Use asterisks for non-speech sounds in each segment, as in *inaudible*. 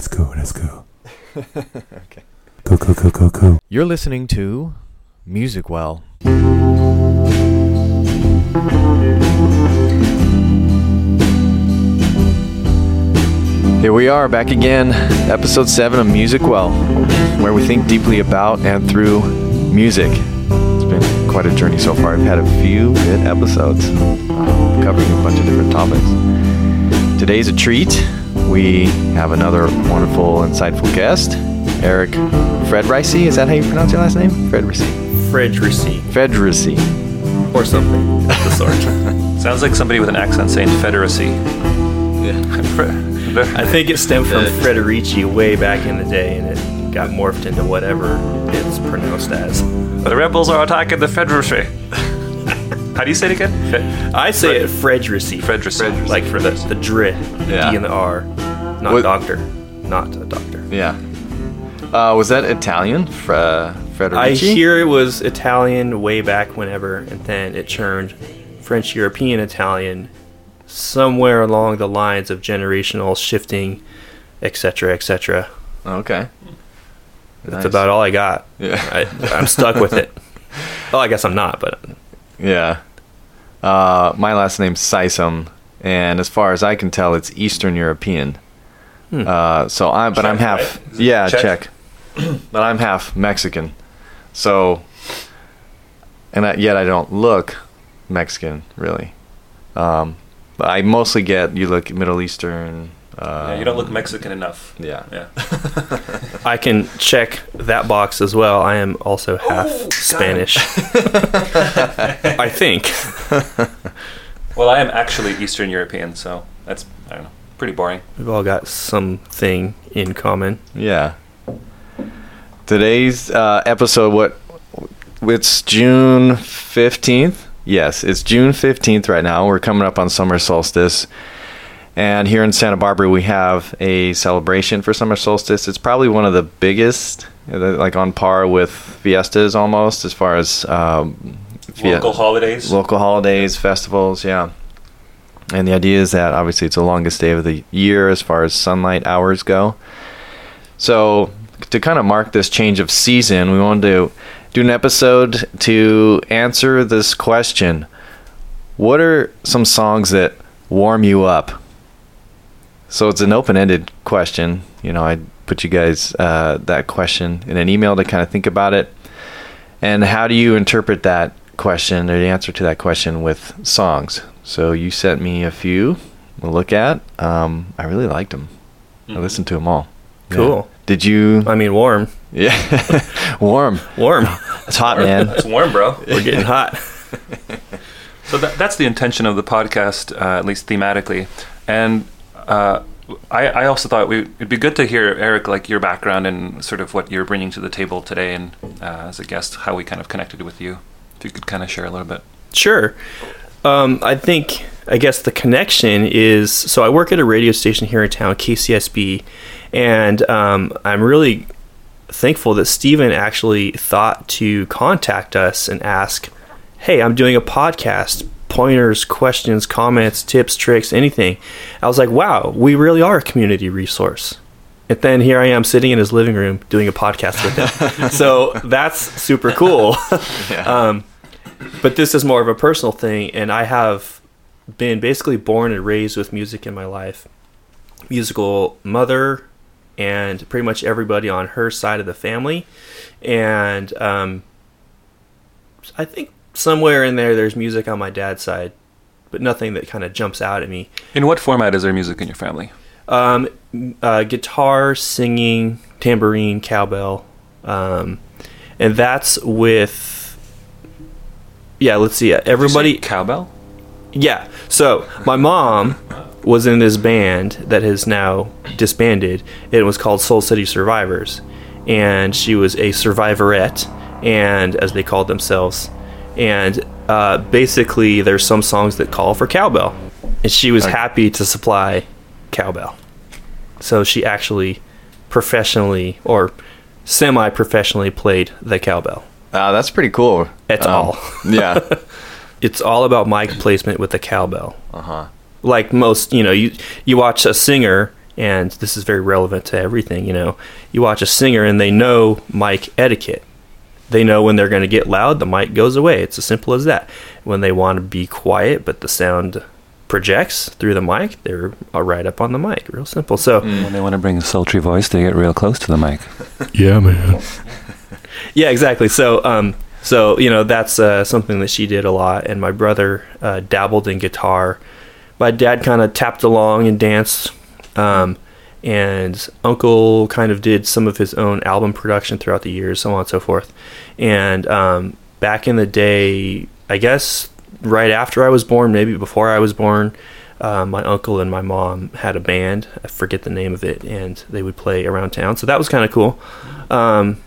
Let's go. Let's go. okay. Go, go, go, go, go. You're listening to Music Well. Here we are back again, episode 7 of Music Well, where we think deeply about and through music. It's been quite a journey so far. I've had a few good episodes uh, covering a bunch of different topics. Today's a treat. We have another wonderful, insightful guest, Eric Fredrice. Is that how you pronounce your last name? Fredrice. Fredericy Fredrice. or something of the sort. *laughs* Sounds like somebody with an accent saying Federacy. *laughs* I think it stemmed from Frederici way back in the day, and it got morphed into whatever it's pronounced as. the rebels are attacking the Federacy. *laughs* How do you say it again? Fe- I say it Fredericy, Fredericy. like for the the dri, Yeah. D and the R, not What- doctor, not a doctor. Yeah. Uh, was that Italian? Frederici? I hear it was Italian way back whenever, and then it churned French European Italian somewhere along the lines of generational shifting, etc., etc. Okay. That's Nice. about all I got. Yeah. I, I'm stuck with it. *laughs* Well, I guess I'm not, but Yeah. Uh, my last name's Sisum, and as far as I can tell, it's Eastern European. Hmm. Uh, so I'm, but I'm half. right? Yeah, Czech? Czech. *clears throat* but I'm half Mexican. So, and I, yet I don't look Mexican really. Um, but I mostly get you look Middle Eastern. Uh, yeah, you don't look Mexican enough. Yeah. Yeah. *laughs* I can check that box as well. I am also half Oh, Spanish. *laughs* I think. *laughs* Well, I am actually Eastern European, so that's I don't know, pretty boring. We've all got something in common. Yeah. Today's uh, episode, what? It's June fifteenth. Yes, it's June fifteenth right now. We're coming up on summer solstice, and here in Santa Barbara we have a celebration for summer solstice. It's probably one of the biggest, like on par with fiestas almost, as far as um, Local holidays. local holidays, festivals, yeah. And the idea is that obviously it's the longest day of the year as far as sunlight hours go. So to kind of mark this change of season, we wanted to do an episode to answer this question. What are some songs that warm you up? So it's an open-ended question. You know, I put you guys uh, that question in an email to kind of think about it. And how do you interpret that question or the answer to that question with songs? So you sent me a few to look at. Um, I really liked them. I Mhm. listened to them all. Cool. Did you? I mean, warm. Yeah. *laughs* Warm. Warm. It's hot, man. It's warm, bro. We're getting hot. *laughs* So that, that's the intention of the podcast, uh, at least thematically. And uh, I, I also thought we, it'd be good to hear, Eric, like your background and sort of what you're bringing to the table today, and uh, as a guest, how we kind of connected with you. If you could kind of share a little bit. Sure. Um, I think, I guess the connection is so I work at a radio station here in town, KCSB, and um, I'm really thankful that Steven actually thought to contact us and ask, Hey, I'm doing a podcast. Pointers, questions, comments, tips, tricks, anything. I was like, wow, we really are a community resource. And then here I am sitting in his living room doing a podcast with him. *laughs* so that's super cool. *laughs* *laughs* um, but this is more of a personal thing and i have been basically born and raised with music in my life musical mother and pretty much everybody on her side of the family and um, i think somewhere in there there's music on my dad's side but nothing that kind of jumps out at me In what format is there music in your family? um, uh, guitar, singing, tambourine, cowbell, um, and that's with. Yeah, let's see. Say Everybody, cowbell. yeah. So my mom was in this band that has now disbanded. It was called Soul City Survivors, and she was a survivorette, and as they called themselves, and uh, basically there's some songs that call for cowbell, and she was happy to supply cowbell. So she actually professionally or semi-professionally played the cowbell Uh, that's pretty cool. et Um, al. *laughs* Yeah. *laughs* It's all about mic placement with the cowbell Uh huh. like most you know you you watch a singer and this is very relevant to everything. You know, you watch a singer and they know mic etiquette. They know when they're going to get loud, the mic goes away. It's as simple as that. When they want to be quiet, but the sound projects through the mic, they're uh, right up on the mic. Real simple. So, When they want to bring a sultry voice, they get real close to the mic. *laughs* Yeah, man. yeah, exactly. So, um, so you know that's uh, something that she did a lot, and my brother uh, dabbled in guitar. My dad kind of tapped along and danced, um, and Uncle kind of did some of his own album production throughout the years, so on and so forth. And um, back in the day, I guess right after I was born, maybe before I was born, uh, my uncle and my mom had a band. I forget the name of it, and they would play around town. So that was kind of cool. Um,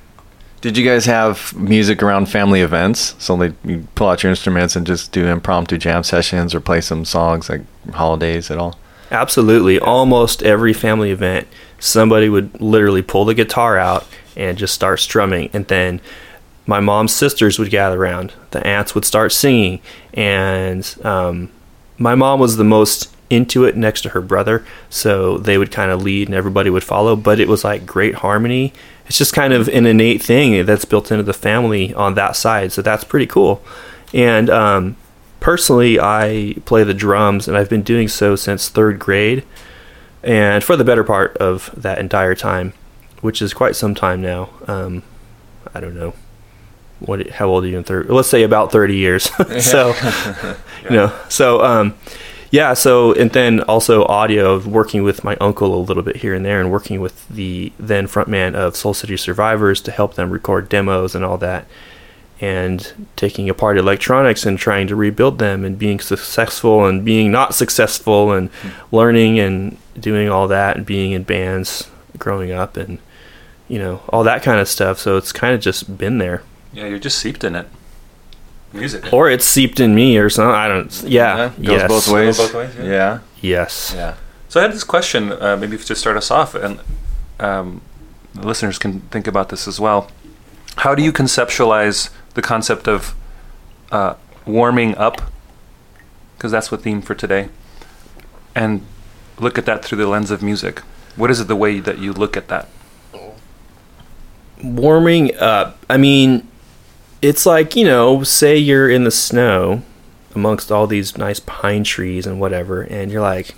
Did you guys have music around family events? So like you pull out your instruments and just do impromptu jam sessions or play some songs like holidays at all? Absolutely. Almost every family event, somebody would literally pull the guitar out and just start strumming. And then my mom's sisters would gather around. The aunts would start singing. And um, my mom was the most into it next to her brother. So they would kind of lead and everybody would follow. But it was like great harmony. It's just kind of an innate thing that's built into the family on that side. So that's pretty cool. And um, personally, I play the drums, and I've been doing so since third grade, and for the better part of that entire time, which is quite some time now. Um, I don't know what. How old are you in third? Let's say about thirty years. *laughs* so, *laughs* you know, so um, yeah. So and then also audio, working with my uncle a little bit here and there, and working with the then frontman of Soul City Survivors to help them record demos and all that and taking apart electronics and trying to rebuild them and being successful and being not successful and learning and doing all that and being in bands growing up and you know all that kind of stuff so it's kind of just been there Yeah, you're just seeped in it. Music. or it's seeped in me or something i don't yeah, goes yes both ways. Both ways, yeah. yeah. yes Yeah. So I had this question, uh, maybe to start us off, and um, the listeners can think about this as well. How do you conceptualize the concept of uh, warming up? Because that's the theme for today. And look at that through the lens of music. What is it the way that you look at that? warming up i mean it's like you know say you're in the snow amongst all these nice pine trees and whatever and you're like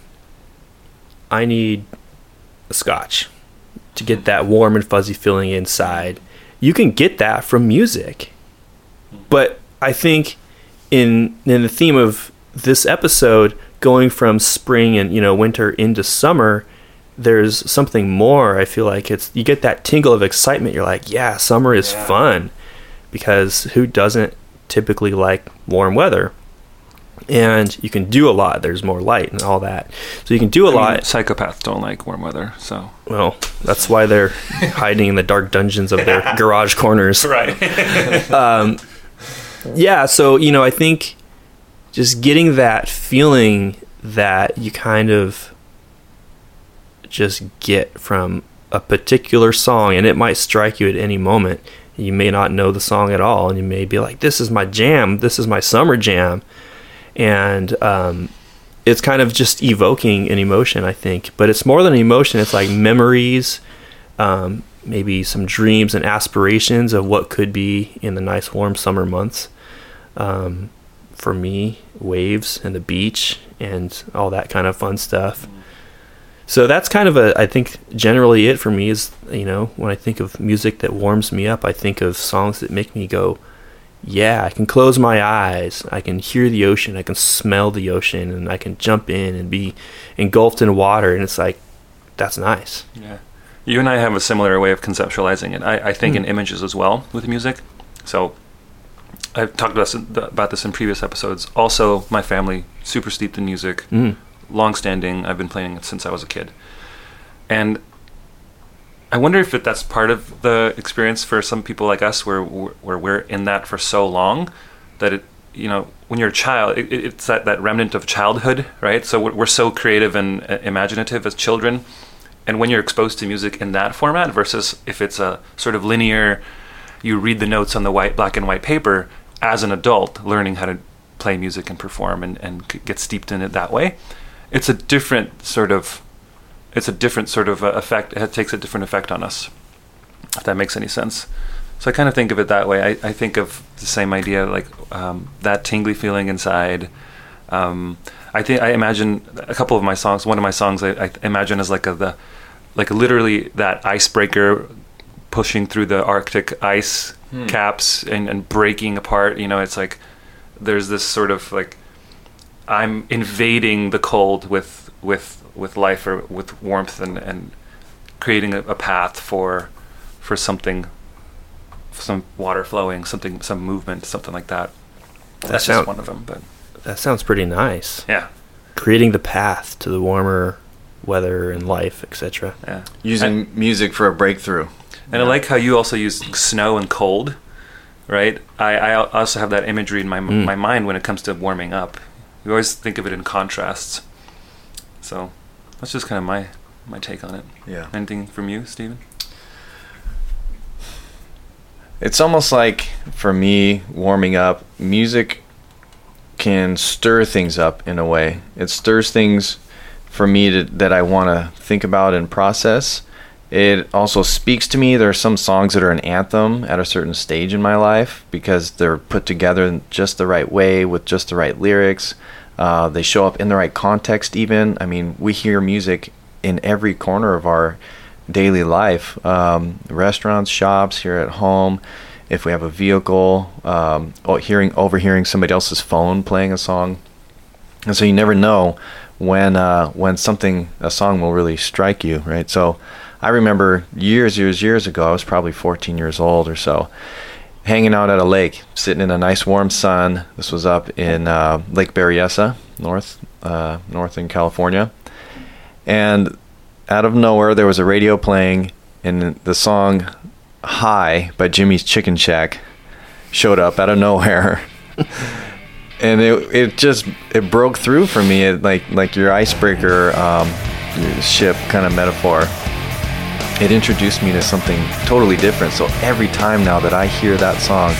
i need a scotch to get that warm and fuzzy feeling inside you can get that from music. But i think in in the theme of this episode going from spring and you know winter into summer there's something more i feel like. It's you get that tingle of excitement. You're like yeah summer is Yeah. fun. Because who doesn't typically like warm weather and you can do a lot. There's more light and all that. So you can do a I mean, lot. psychopaths don't like warm weather, so. well that's why they're *laughs* hiding in the dark dungeons of their garage corners. Right. *laughs* Um, yeah so you know i think just getting that feeling that you kind of just get from a particular song and it might strike you at any moment. You may not know the song at all and you may be like this is my jam. This is my summer jam and um, it's kind of just evoking an emotion i think. But it's more than an emotion. It's like memories um, maybe some dreams and aspirations of what could be in the nice warm summer months um, for me waves and the beach and all that kind of fun stuff. So that's kind of a i think generally it for me is you know when i think of music that warms me up i think of songs that make me go yeah i can close my eyes i can hear the ocean i can smell the ocean and i can jump in and be engulfed in water and it's like that's nice Yeah. You and I have a similar way of conceptualizing it. I, I think Hmm. in images as well with music. So I've talked about, this- about this in previous episodes. Also, my family, super steeped in music, mm. long standing. I've been playing it since I was a kid. And I wonder if it, that's part of the experience for some people like us where, where we're in that for so long that it, you know, when you're a child, it, it- it's that, that remnant of childhood, right? So we're, we're so creative and uh, imaginative as children. And when you're exposed to music in that format versus if it's a sort of linear, you read the notes on the white, black and white paper as an adult, learning how to play music and perform and, and get steeped in it that way, it's a different sort of it's a different sort of uh, effect. It takes a different effect on us. If that makes any sense. So I kind of think of it that way. I, I think of the same idea, like um, that tingly feeling inside. Um, I think I imagine a couple of my songs. One of my songs I, I imagine as like a the, like literally that icebreaker pushing through the Arctic ice Hmm. caps and, and breaking apart. You know, it's like there's this sort of like I'm invading the cold with with with life or with warmth and and creating a, a path for for something some water flowing something some movement something like that That that's sound- just one of them but That sounds pretty nice. yeah Creating the path to the warmer weather and life, etc. yeah Using music for a breakthrough. and I like how you also use snow and cold right I, I also have that imagery in my Mm. my mind when it comes to warming up you always think of it in contrasts so that's just kind of my my take on it Yeah. anything from you Stephen It's almost like for me warming up, music can stir things up in a way. It stirs things for me to, that I want to think about and process. It also speaks to me. There are some songs that are an anthem at a certain stage in my life because they're put together in just the right way with just the right lyrics. Uh, they show up in the right context, even. I mean, we hear music in every corner of our daily life um, restaurants, shops, here at home. If we have a vehicle, um, hearing overhearing somebody else's phone playing a song, and so you never know when uh, when something a song will really strike you, right? So I remember years, years, years ago, I was probably 14 years old or so, hanging out at a lake, sitting in a nice warm sun. This was up in uh, Lake Berryessa, north uh, north in California, and out of nowhere there was a radio playing, and the song "High" by Jimmy's Chicken Shack showed up out of nowhere. *laughs* and it it just it broke through for me it, like like your icebreaker um, ship kind of metaphor it introduced me to something totally different. So every time now that i hear that song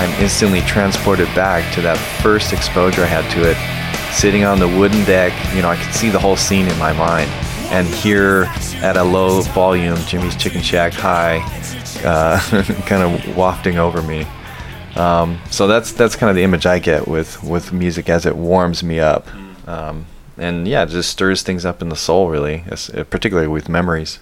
i'm instantly transported back to that first exposure i had to it. Sitting on the wooden deck you know i could see the whole scene in my mind and hear at a low volume jimmy's chicken shack high uh, *laughs* kind of wafting over me. Um, so that's that's kind of the image I get with with music as it warms me up, um, and yeah, it just stirs things up in the soul, really, particularly with memories.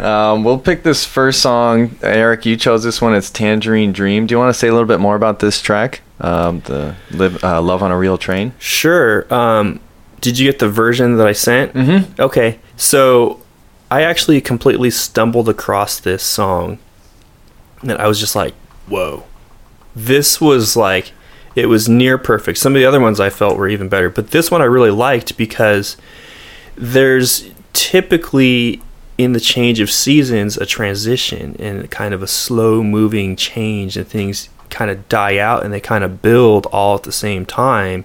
Um, we'll pick this first song. Eric, you chose this one. It's "Tangerine Dream." Do you want to say a little bit more about this track, um, the live, uh, "Love on a Real Train"? Sure. Um, did you get the version that I sent? Mm-hmm. Okay, so I actually completely stumbled across this song, and I was just like, "Whoa!" This was like, it was near perfect. Some of the other ones I felt were even better, but this one I really liked because there's typically in the change of seasons a transition and kind of a slow moving change, and things kind of die out and they kind of build all at the same time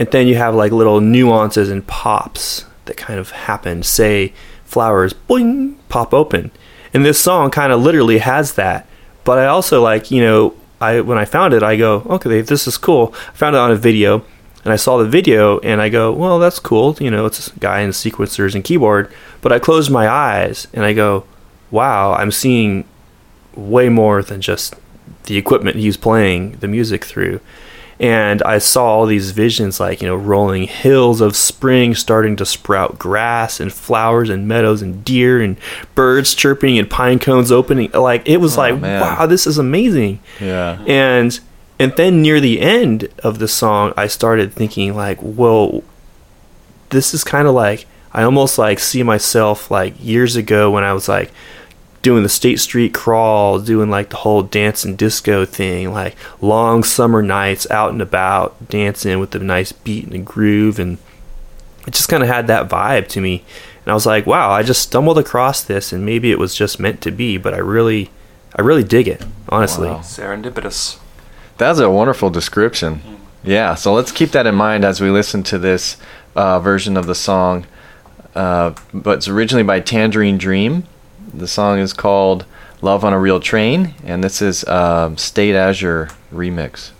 and then you have like little nuances and pops that kind of happen. Say flowers boing pop open, and this song kind of literally has that. But I also like you know I when I found it I go okay this is cool. I found it on a video and I saw the video and I go well that's cool you know it's a guy in sequencers and keyboard. But I closed my eyes and I go wow I'm seeing way more than just the equipment he's playing the music through and I saw all these visions like you know rolling hills of spring starting to sprout grass and flowers and meadows and deer and birds chirping and pine cones opening like it was Oh, like man. wow this is amazing Yeah. and and then near the end of the song I started thinking like well this is kind of like I almost like see myself like years ago when I was like doing the State Street crawl, doing like the whole dance and disco thing, like long summer nights out and about, dancing with the nice beat and the groove, and it just kind of had that vibe to me. And I was like, wow, I just stumbled across this, and maybe it was just meant to be, but I really, I really dig it, honestly. Wow. serendipitous That's a wonderful description. Yeah, so let's keep that in mind as we listen to this uh, version of the song. Uh, but it's originally by Tangerine Dream. The song is called Love on a Real Train, and this is um, State Azure remix.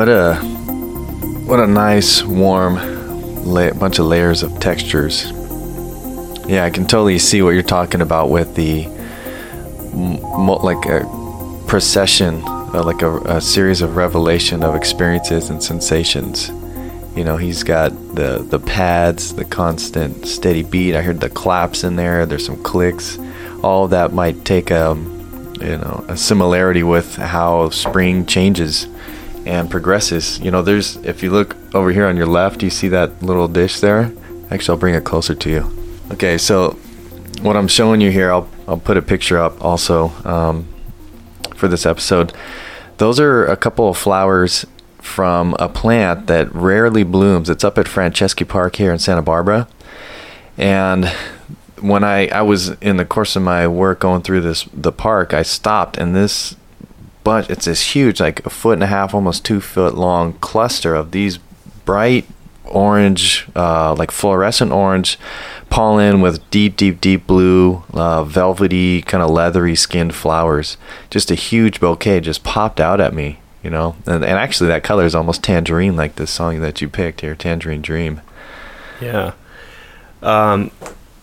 What a what a nice warm la- bunch of layers of textures. Yeah, I can totally see what you're talking about with the like a procession, uh, like a, a series of revelation of experiences and sensations. You know, he's got the the pads, the constant steady beat. I heard the claps in there. There's some clicks. All that might take a you know a similarity with how spring changes and progresses. You know, there's if you look over here on your left, you see that little dish there. Actually, I'll bring it closer to you. Okay, so what I'm showing you here, I'll I'll put a picture up also um, for this episode. Those are a couple of flowers from a plant that rarely blooms. It's up at Franceschi Park here in Santa Barbara, and when I I was in the course of my work going through this the park, I stopped and this bunch it's this huge like a foot and a half, almost two foot long cluster of these bright orange, uh, like fluorescent orange pollen with deep, deep, deep blue, uh, velvety, kind of leathery skinned flowers. Just a huge bouquet just popped out at me, you know. And, and actually, that color is almost tangerine, like the song that you picked here, Tangerine Dream. Yeah. Um,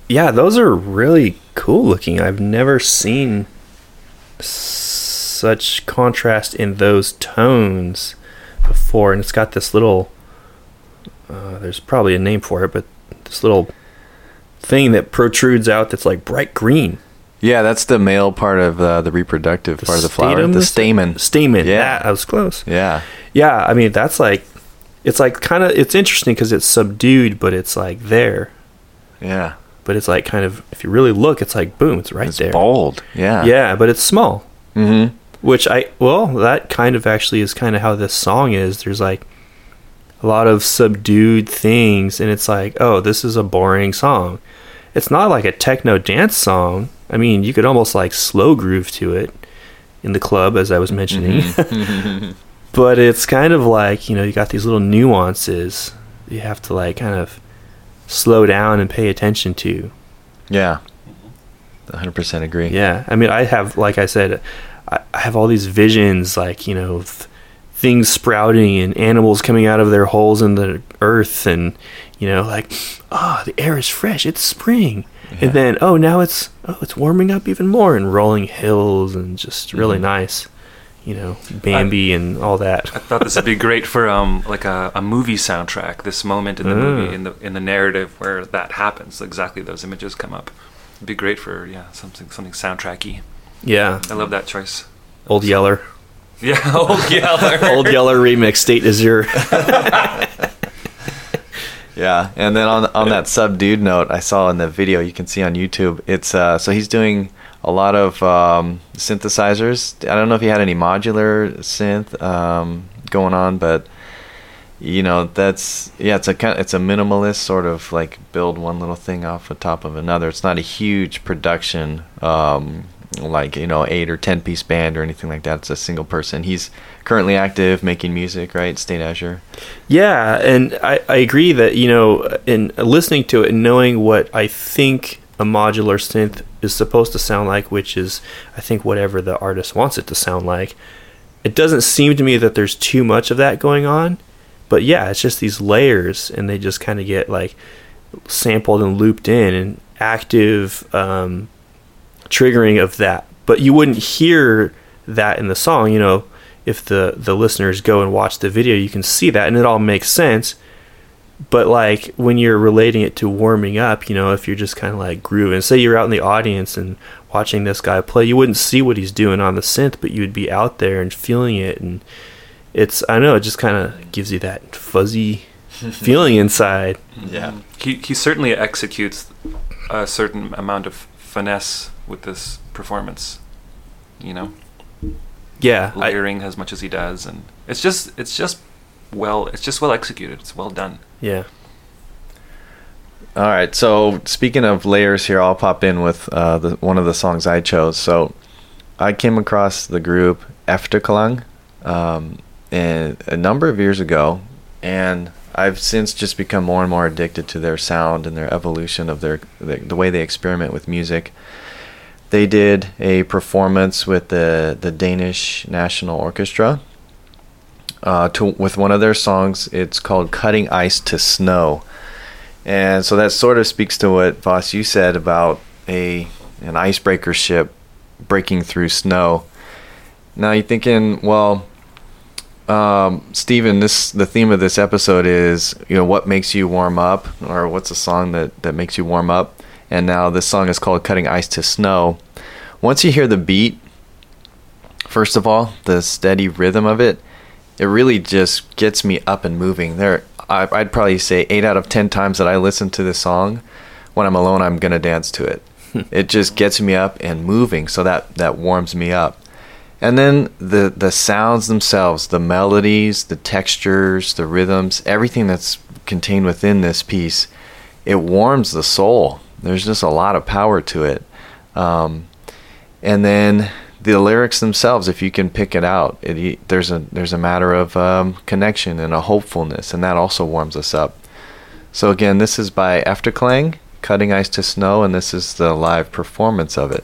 yeah, those are really cool looking. I've never seen such contrast in those tones before, and it's got this little. Uh, there's probably a name for it, but this little thing that protrudes out that's like bright green. Yeah, that's the male part of uh, the reproductive The part of the flower, stamen, the stamen. Stamen. Yeah. Yeah, I was close. Yeah, Yeah, I mean that's like, it's like kind of it's interesting because it's subdued, but it's like there. yeah. But it's like kind of if you really look, it's like boom, it's right there. it's there. bold. Yeah. Yeah, but it's small. Mm-hmm. Which I well, that kind of actually is kind of how this song is. There's like a lot of subdued things, and it's like, oh, this is a boring song. It's not like a techno dance song. I mean, you could almost like slow groove to it in the club, as I was mentioning. *laughs* *laughs* but it's kind of like you know, you got these little nuances you have to like kind of slow down and pay attention to. Yeah. 100% agree. Yeah, I mean, I have, like I said, I, I have all these visions, like you know, th- things sprouting and animals coming out of their holes in the earth, and you know, like, ah, the air is fresh, it's spring, Yeah. and then oh, now it's oh, it's warming up even more, and rolling hills, and just really Mhm. nice, you know, Bambi and all that. I thought this would be great for um like a, a movie soundtrack. This moment in the movie in the in the narrative where that happens, exactly those images come up. It'd be great for yeah something something soundtracky. Yeah, I love that choice. Old Yeller, *laughs* Yeah, old Yeller. *laughs* Old Yeller remix, State Azure. *laughs* Yeah, and then on on that subdued note, I saw in the video you can see on YouTube. It's uh, so he's doing a lot of um, synthesizers. I don't know if he had any modular synth um, going on, but you know that's yeah, it's a kind of, it's a minimalist sort of like build one little thing off the top of another. It's not a huge production. Um, like you know eight or ten piece band or anything like that. It's a single person. He's currently active making music right? State azure. Yeah, and I, I agree that, you know, in listening to it and knowing what I think a modular synth is supposed to sound like, which is, I think, whatever the artist wants it to sound like, it doesn't seem to me that there's too much of that going on. But yeah, it's just these layers, and they just kind of get like sampled and looped in and active um, triggering of that. But you wouldn't hear that in the song, you know if the the listeners go and watch the video, you can see that, and it all makes sense. But like when you're relating it to warming up, you know, if you're just kind of like grooving, say you're out in the audience and watching this guy play, you wouldn't see what he's doing on the synth, but you would be out there and feeling it, and it's I know, it just kind of gives you that fuzzy *laughs* feeling inside. yeah He he certainly executes a certain amount of finesse with this performance. You know, Yeah, I, layering as much as he does, and it's just it's just well it's just well executed. It's well done. yeah, All right. So speaking of layers here, I'll pop in with uh, the, one of the songs I chose. So I came across the group Efterklang um, and a number of years ago, and I've since just become more and more addicted to their sound and their evolution of their the, the way they experiment with music. They did a performance with the the Danish National Orchestra. Uh, to with one of their songs, it's called "Cutting Ice to Snow." And so that sort of speaks to what Voss you said about a an icebreaker ship breaking through snow. Now you're thinking, well, um, Stephen, this the theme of this episode is you know what makes you warm up, or what's a song that that makes you warm up. And now this song is called "Cutting Ice to Snow." Once you hear the beat, first of all, the steady rhythm of it, it really just gets me up and moving. There, I, I'd probably say eight out of ten times that I listen to this song, when I'm alone, I'm gonna dance to it. *laughs* it just gets me up and moving, so that that warms me up. And then the the sounds themselves, the melodies, the textures, the rhythms, everything that's contained within this piece, it warms the soul. There's just a lot of power to it. Um, and then the lyrics themselves, if you can pick it out, it, there's a there's a matter of um, connection and a hopefulness, and that also warms us up. So again, this is by Efterklang, Cutting Ice to Snow, and this is the live performance of it.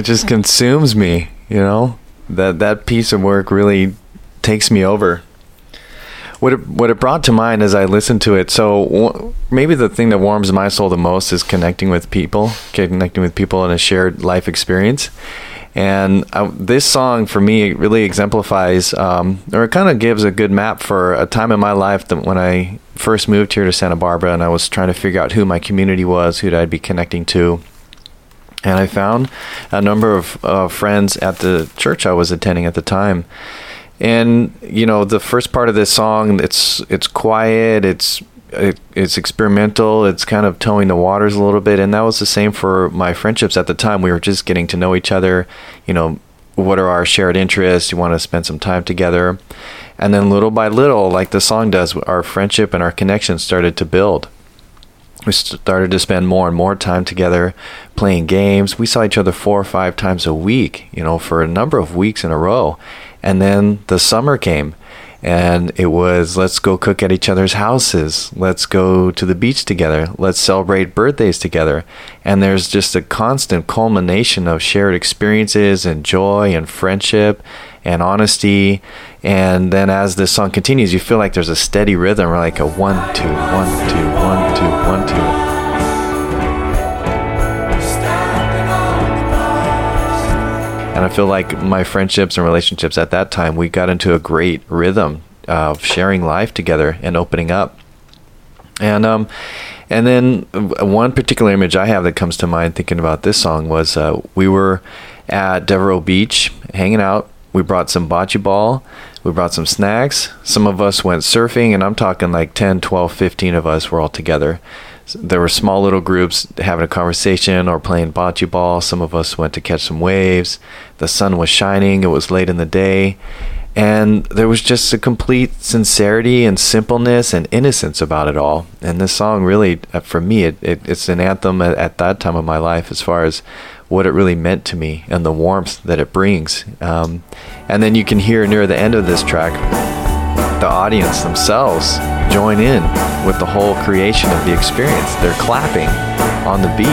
It just consumes me. You know that that piece of work really takes me over. What it, what it brought to mind as I listened to it. So w- maybe the thing that warms my soul the most is connecting with people, connecting with people in a shared life experience. And uh, this song for me really exemplifies, um, or it kind of gives a good map for a time in my life that when I first moved here to Santa Barbara and I was trying to figure out who my community was, who I'd be connecting to. And I found a number of uh, friends at the church I was attending at the time. And you know, the first part of this song, it's it's quiet, it's it, it's experimental. It's kind of towing the waters a little bit, and that was the same for my friendships at the time. We were just getting to know each other. You know, what are our shared interests? You want to spend some time together, and then little by little, like the song does, our friendship and our connection started to build. We started to spend more and more time together playing games. We saw each other four or five times a week, you know, for a number of weeks in a row. And then the summer came and it was let's go cook at each other's houses let's go to the beach together let's celebrate birthdays together and there's just a constant culmination of shared experiences and joy and friendship and honesty and then as this song continues you feel like there's a steady rhythm like a one two one two one two one two And I feel like my friendships and relationships at that time, we got into a great rhythm of sharing life together and opening up. And um, and then one particular image I have that comes to mind thinking about this song was uh, we were at Devereux Beach hanging out. We brought some bocce ball. We brought some snacks. Some of us went surfing, and I'm talking like 10, 12, 15 of us were all together there were small little groups having a conversation or playing bocce ball. Some of us went to catch some waves. The sun was shining. It was late in the day. And there was just a complete sincerity and simpleness and innocence about it all. And this song really, uh, for me, it, it it's an anthem at, at, that time of my life as far as what it really meant to me and the warmth that it brings. Um, and then you can hear near the end of this track the audience themselves join in with the whole creation of the experience. They're clapping on the beat.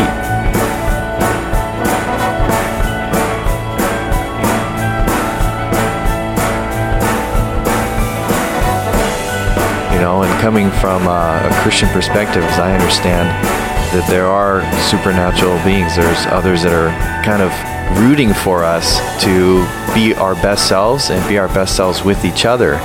You know, and coming from a, a Christian perspective, as I understand that there are supernatural beings, there's others that are kind of rooting for us to be our best selves and be our best selves with each other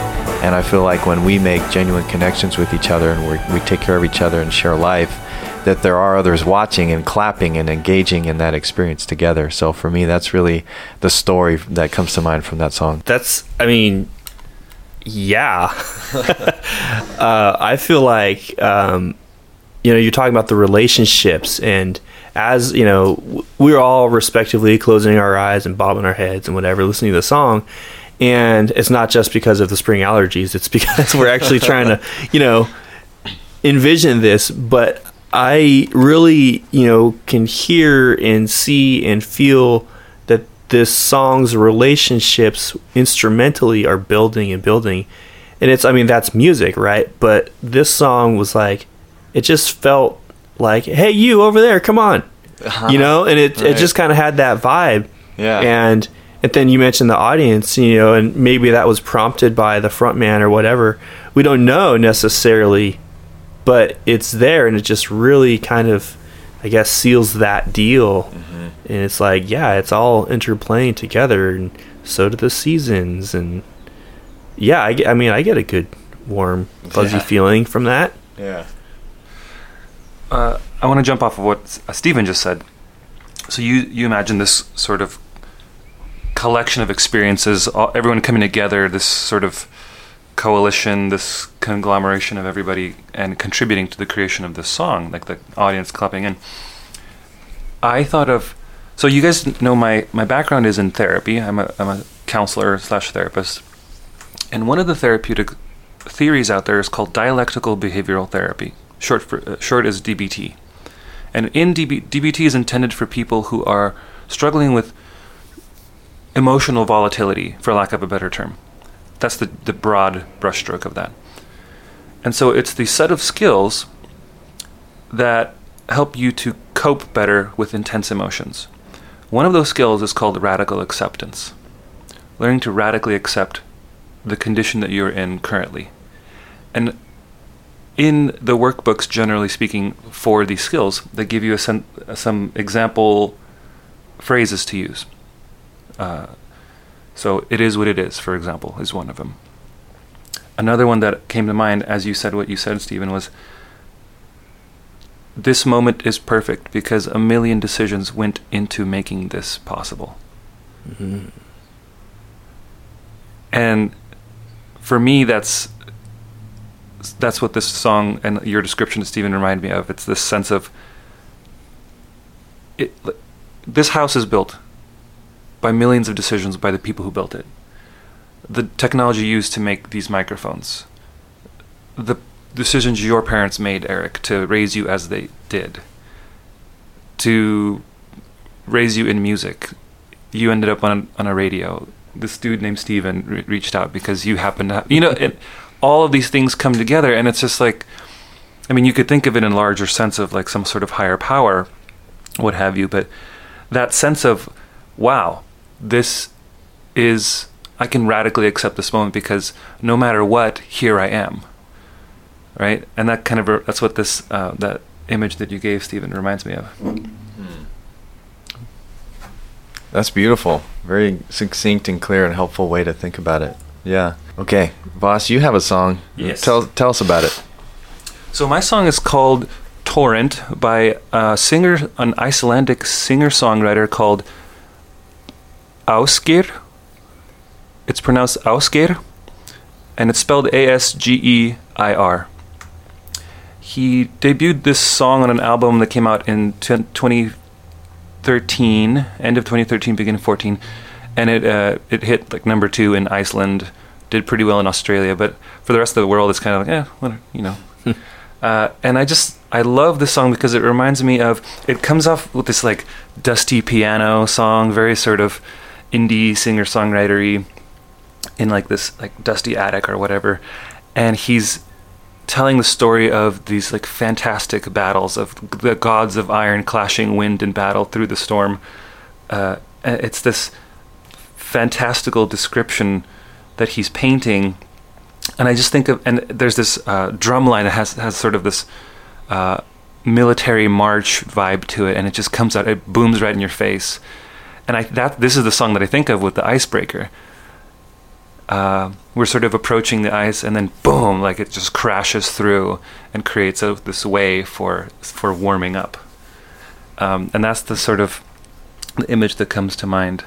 and I feel like when we make genuine connections with each other and we take care of each other and share life, that there are others watching and clapping and engaging in that experience together. So for me, that's really the story that comes to mind from that song. That's, I mean, yeah. *laughs* uh, I feel like, um, you know, you're talking about the relationships and as you know, we're all respectively closing our eyes and bobbing our heads and whatever, listening to the song, and it's not just because of the spring allergies it's *laughs* because we're actually trying to you know envision this. But i really you know can hear and see and feel that this song's relationships instrumentally are building and building. And it's i mean that's music right? But this song was like it just felt like hey you over there come on uh-huh. you know and it, right. it just kind of had that vibe yeah and and then you mentioned the audience, you know, and maybe that was prompted by the front man or whatever. We don't know necessarily, but it's there and it just really kind of, I guess, seals that deal. Mm-hmm. And it's like, yeah, it's all interplaying together, and so do the seasons. And yeah, I, I mean, I get a good, warm, fuzzy yeah. feeling from that. Yeah. Uh, I want to jump off of what uh, Stephen just said. So you you imagine this sort of collection of experiences, all, everyone coming together, this sort of coalition, this conglomeration of everybody, and contributing to the creation of this song, like the audience clapping in. I thought of, so you guys know my my background is in therapy. I'm a I'm a counselor slash therapist, and one of the therapeutic theories out there is called dialectical behavioral therapy. Short for uh, short DBT, and in DB, DBT is intended for people who are struggling with emotional volatility, for lack of a better term. That's the, the broad brushstroke of that. And so it's the set of skills that help you to cope better with intense emotions. One of those skills is called radical acceptance. Learning to radically accept the condition that you're in currently. And in the workbooks, generally speaking, for these skills, they give you sen- some example phrases to use. Uh, so, it is what it is, for example, is one of them. Another one that came to mind as you said what you said, Stephen, was this moment is perfect because a million decisions went into making this possible. Mm-hmm. And for me, that's that's what this song and your description, to Stephen, reminded me of. It's this sense of it. This house is built by millions of decisions by the people who built it. The technology used to make these microphones, the decisions your parents made, Eric, to raise you as they did, to raise you in music. You ended up on on a radio. This dude named Steven re- reached out because you happened to, have, you know, it, all of these things come together, and it's just like, I mean, you could think of it in larger sense of like some sort of higher power, what have you, but that sense of, wow, this is I can radically accept this moment because no matter what, here I am right? And that kind of that's what this uh, that image that you gave, Stephen, reminds me of. That's beautiful. Very succinct and clear and helpful way to think about it. Yeah. Okay, Voss, you have a song. Yes. Tell tell us about it. So my song is called Torrent by a singer, an Icelandic singer-songwriter called Ásgeir. It's pronounced Ásgeir, and it's spelled A-S-G-E-I-R. He debuted this song on an album that came out in 2013, end of 2013, beginning of 14, and it uh, it hit like number two in Iceland, did pretty well in Australia, but for the rest of the world, it's kind of like, eh, whatever, you know. *laughs* uh, and I just I love this song because it reminds me of it comes off with this like dusty piano song, very sort of indie singer songwritery in like this like dusty attic or whatever, and he's telling the story of these like fantastic battles of the gods of iron clashing wind and battle through the storm. Uh, it's this fantastical description that he's painting, and I just think of and there's this uh, drum line that has has sort of this uh, military march vibe to it, and it just comes out, it booms right in your face, and I that this is the song that I think of with the icebreaker uh, we're sort of approaching the ice, and then boom, like it just crashes through and creates a, this way for for warming up. Um, and that's the sort of the image that comes to mind.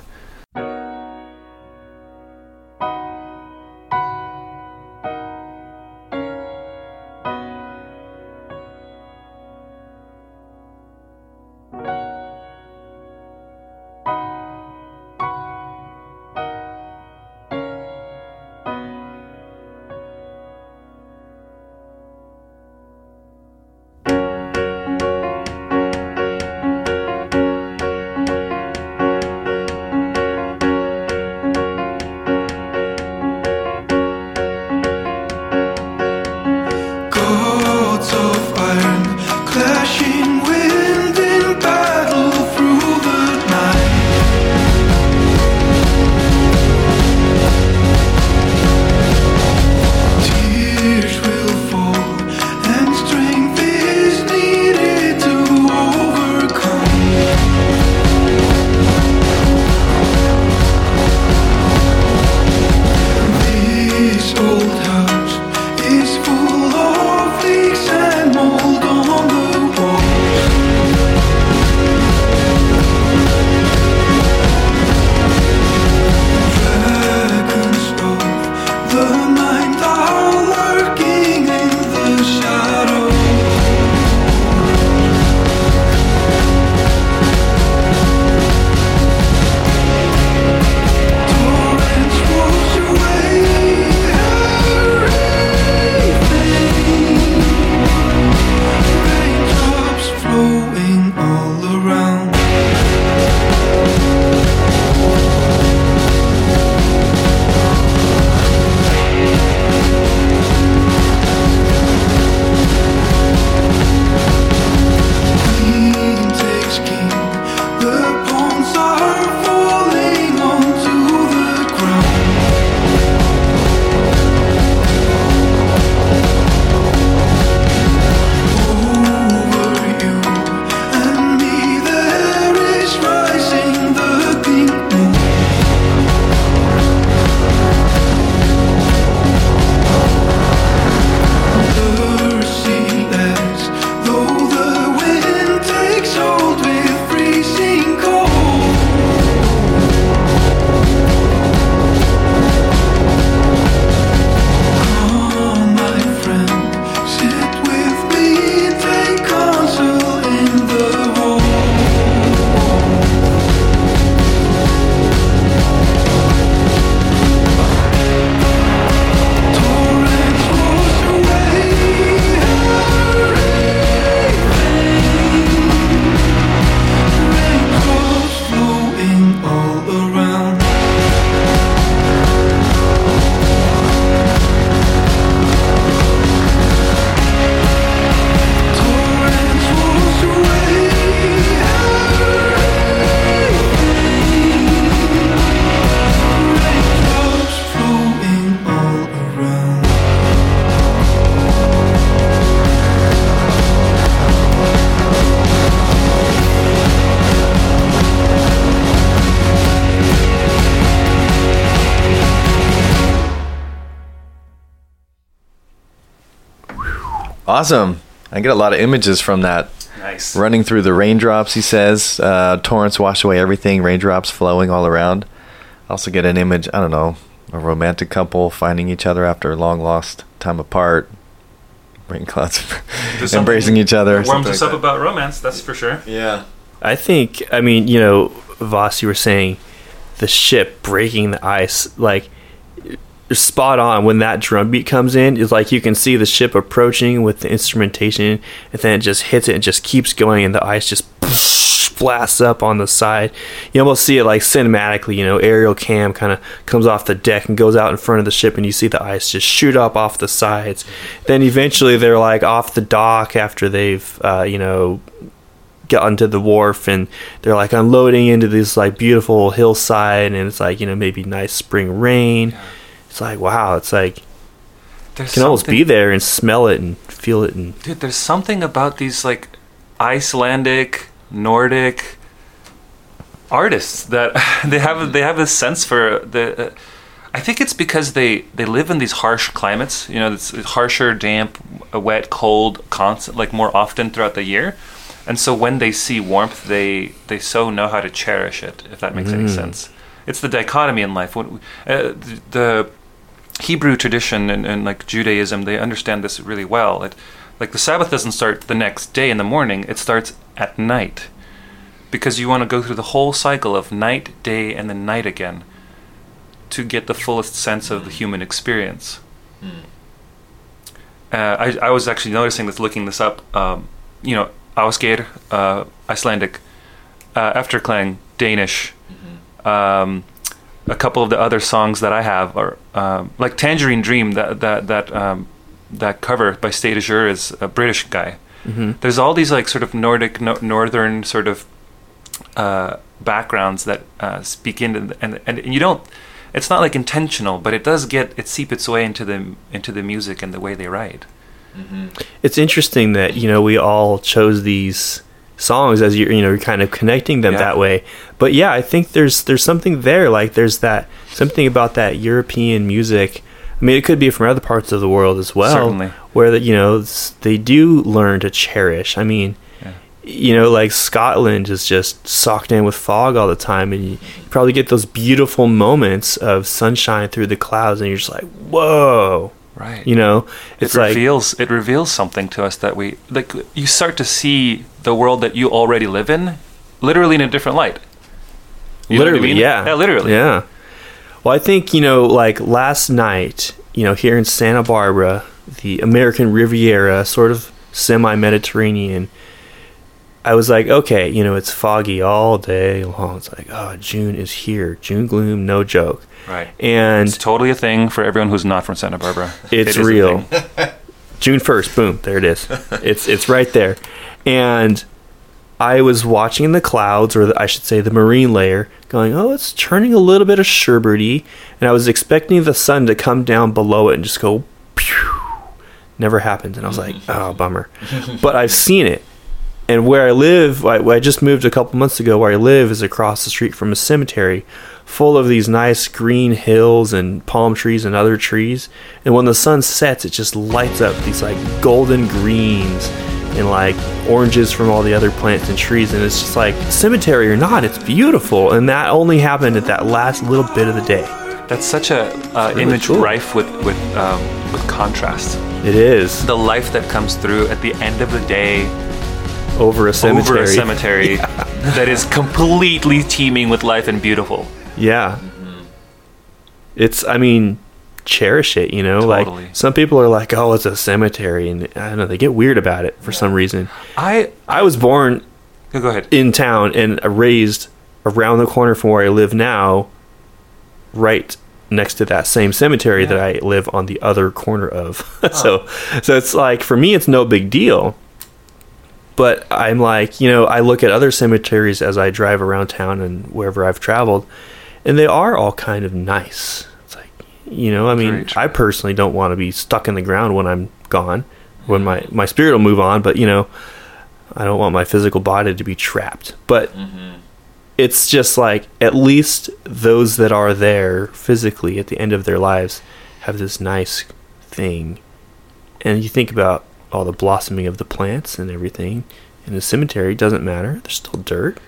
Awesome. I get a lot of images from that. Nice. Running through the raindrops, he says. Uh, torrents wash away everything, raindrops flowing all around. I also get an image, I don't know, a romantic couple finding each other after a long lost time apart. Rain clouds *laughs* There's embracing each other. Warms us like up about romance, that's for sure. Yeah. I think, I mean, you know, Voss, you were saying the ship breaking the ice, like spot on when that drum beat comes in. It's like you can see the ship approaching with the instrumentation, and then it just hits it and just keeps going, and the ice just *laughs* blasts up on the side. You almost see it like cinematically, you know, aerial cam kind of comes off the deck and goes out in front of the ship, and you see the ice just shoot up off the sides. Then eventually they're like off the dock after they've, uh, you know, get onto the wharf and they're like unloading into this like beautiful hillside and it's like you know maybe nice spring rain it's like wow it's like There's you can almost be there and smell it and feel it and Dude, there's something about these like Icelandic, Nordic artists that *laughs* they have they have a sense for the. Uh, I think it's because they they live in these harsh climates. You know, it's harsher, damp, uh, wet, cold, constant, like more often throughout the year. And so when they see warmth, they they so know how to cherish it. If that makes any sense, it's the dichotomy in life. When uh, the, the Hebrew tradition and, and like Judaism, they understand this really well. It, like the Sabbath doesn't start the next day in the morning; it starts at night, because you want to go through the whole cycle of night, day, and then night again, to get the fullest sense of the human experience. Uh, I, I was actually noticing this, looking this up. Um, you know, Ásgeir, uh, Icelandic, uh, Efterklang, Danish. Um, a couple of the other songs that I have are um, like Tangerine Dream. That that that um, that cover by State Azure is a British guy. There's all these like sort of Nordic, no, northern sort of uh, backgrounds that uh, speak into and, and and you don't. It's not like intentional, but it does get it seep its way into the into the music and the way they write. it's interesting that you know we all chose these songs as you you know you're kind of connecting them Yeah. that way but yeah i think there's there's something there like there's that something about that european music i mean it could be from other parts of the world as well Certainly. where that you know they do learn to cherish i mean Yeah. you know like scotland is just socked in with fog all the time and you probably get those beautiful moments of sunshine through the clouds and you're just like whoa Right. you know it's it like reveals it reveals something to us that we like you start to see the world that you already live in literally in a different light You what I literally mean? yeah yeah literally yeah well i think you know like last night you know here in santa barbara the american riviera sort of semi-mediterranean i was like okay you know it's foggy all day long. It's like oh june is here. June gloom no joke. Right. And it's totally a thing for everyone who's not from santa barbara. It's It real. *laughs* June first, boom, there it is. it's it's right there, and I was watching the clouds, or the, I should say the marine layer, going, oh, it's turning a little bit of sherbety, and I was expecting the sun to come down below it and just go, pew. Never happened, and I was like, *laughs* oh, bummer. but I've seen it, and where I live, I, I just moved a couple months ago. Where I live is across the street from a cemetery, full of these nice green hills and palm trees and other trees. And when the sun sets, it just lights up these like golden greens and like oranges from all the other plants and trees. And it's just like cemetery or not, it's beautiful. And that only happened at that last little bit of the day. that's such a uh, really image cool. rife with with um, with contrast It is the life that comes through at the end of the day over a cemetery. over a cemetery *laughs* that is completely teeming with life and beautiful Yeah. Mm-hmm. It's, I mean, cherish it, you know? Totally. Like, some people are like, oh, it's a cemetery. And I don't know, they get weird about it for some reason. i I was born go ahead in town and uh, raised around the corner from where I live now, right next to that same cemetery that I live on the other corner of. *laughs* so, so it's like for me, it's no big deal. But I'm like, you know, I look at other cemeteries as I drive around town and wherever I've traveled, and they are all kind of nice. It's like, you know, I mean. I personally don't want to be stuck in the ground when I'm gone. When hmm. my my spirit will move on, but you know, I don't want my physical body to be trapped. But mm-hmm. it's just like at least those that are there physically at the end of their lives have this nice thing. And you think about all the blossoming of the plants and everything in the cemetery doesn't matter. There's still dirt.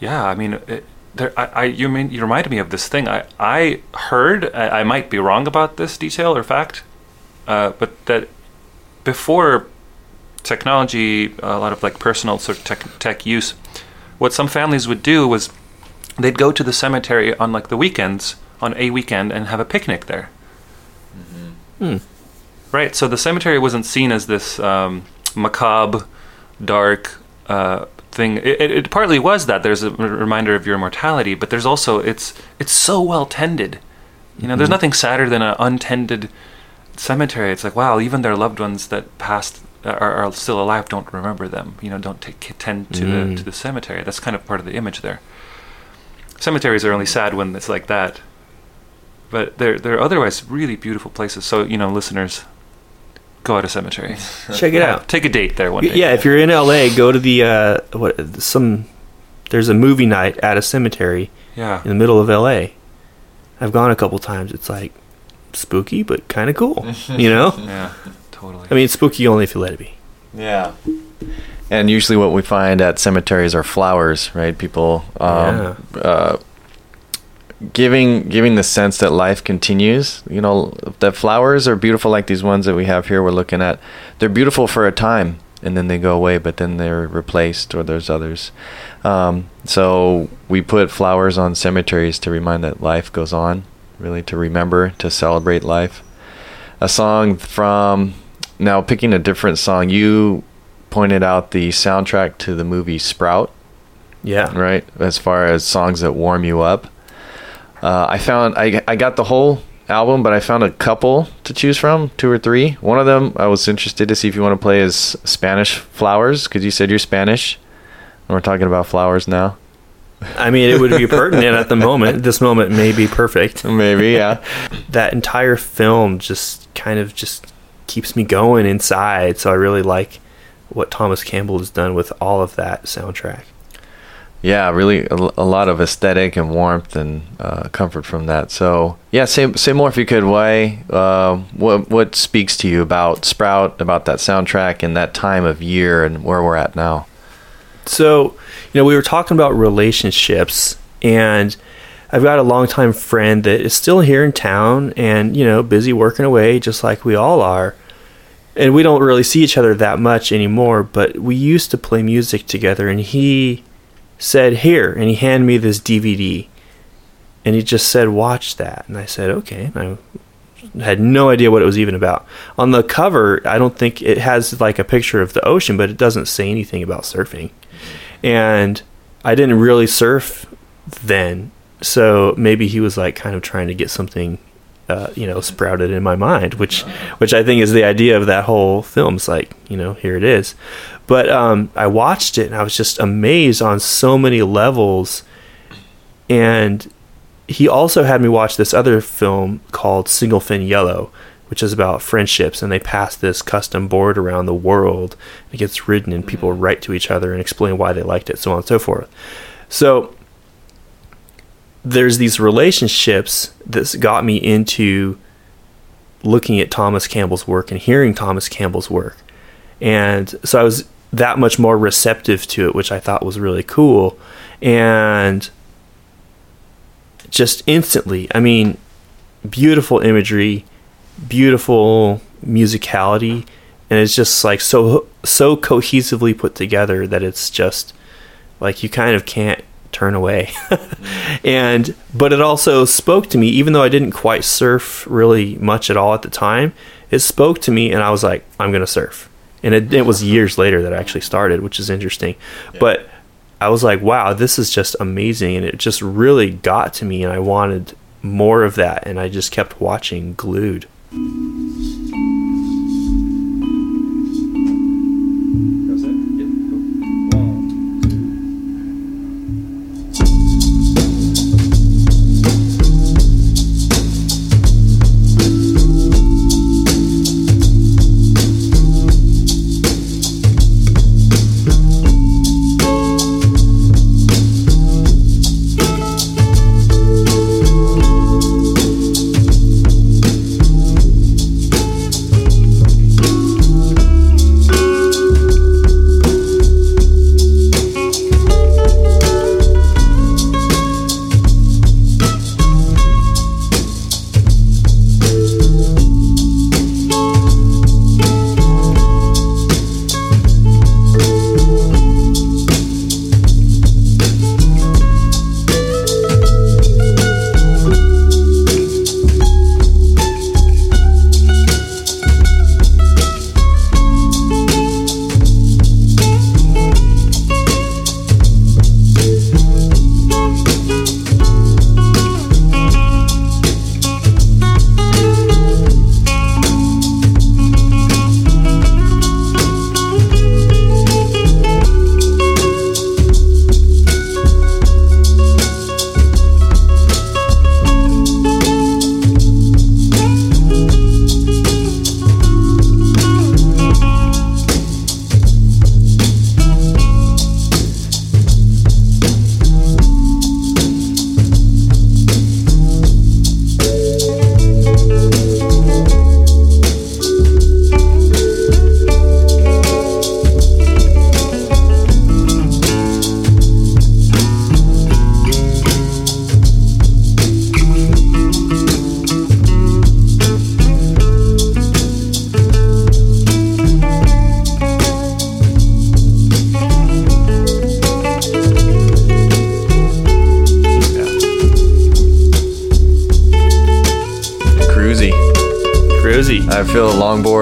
Yeah, I mean, it, there, I, I, you mean you reminded me of this thing. I, I heard. I, I might be wrong about this detail or fact, uh, but that before technology, a lot of like personal sort of tech, tech use, what some families would do was they'd go to the cemetery on like the weekends, on a weekend, and have a picnic there. Hmm. Right. So the cemetery wasn't seen as this um, macabre, dark uh, thing. It, it, it partly was that there's a reminder of your mortality, but there's also it's it's so well tended. You know, there's nothing sadder than an untended cemetery. It's like wow, even their loved ones that passed uh, are, are still alive don't remember them. You know, don't take tend to Mm. the to the cemetery. That's kind of part of the image there. Cemeteries are only sad when it's like that. But they're they're otherwise really beautiful places. So you know, listeners, go out a cemetery. *laughs* Check it out. Take a date there one day. Yeah, if you're in LA, go to the uh, what some. There's a movie night at a cemetery Yeah. in the middle of LA. I've gone a couple times. It's like spooky, but kind of cool. *laughs* You know, Yeah. Totally. I mean, it's spooky only if you let it be. Yeah. And usually, what we find at cemeteries are flowers, right? People um, uh, giving giving the sense that life continues. You know, that flowers are beautiful, like these ones that we have here. We're looking at. They're beautiful for a time, and then they go away, but then they're replaced, or there's others. Um, so we put flowers on cemeteries to remind that life goes on. Really, to remember, to celebrate life. A song from now picking a different song. You pointed out the soundtrack to the movie Sprout, Yeah. right? As far as songs that warm you up. Uh, I found I I got the whole album, but I found a couple to choose from, two or three. One of them I was interested to see if you want to play is Spanish Flowers because you said you're Spanish, and we're talking about flowers now. I mean, it would be *laughs* pertinent at the moment. This moment may be perfect. Maybe, yeah. *laughs* That entire film just kind of just keeps me going inside. So I really like what Thomas Campbell has done with all of that soundtrack. Yeah, really a, a lot of aesthetic and warmth and uh, comfort from that. So yeah, say say more if you could. Why? Uh, what what speaks to you about Sprout, about that soundtrack and that time of year and where we're at now? So, you know, we were talking about relationships, and I've got a longtime friend that is still here in town and, you know, busy working away just like we all are. And we don't really see each other that much anymore, but we used to play music together, and he said, Here, and he handed me this DVD. And he just said, Watch that. And I said, Okay. And I had no idea what it was even about. On the cover, I don't think it has like a picture of the ocean, but it doesn't say anything about surfing. And I didn't really surf then, so maybe he was like kind of trying to get something, uh, you know, sprouted in my mind, which which I think is the idea of that whole film. It's like you know, here it is. But um, I watched it and I was just amazed on so many levels, and he also had me watch this other film called Single Fin Yellow, which is about friendships, and they pass this custom board around the world. It gets ridden, and people write to each other and explain why they liked it, so on and so forth. So there's these relationships that's got me into looking at Thomas Campbell's work and hearing Thomas Campbell's work. And so I was that much more receptive to it, which I thought was really cool. And just instantly, I mean, beautiful imagery, beautiful musicality, and it's just like so so cohesively put together that it's just like you kind of can't turn away. *laughs* and but it also spoke to me even though I didn't quite surf really much at all at the time. It spoke to me and I was like I'm going to surf. And it, it was years later that I actually started, which is interesting. But I was like, wow, this is just amazing. And it just really got to me. And I wanted more of that. And I just kept watching glued.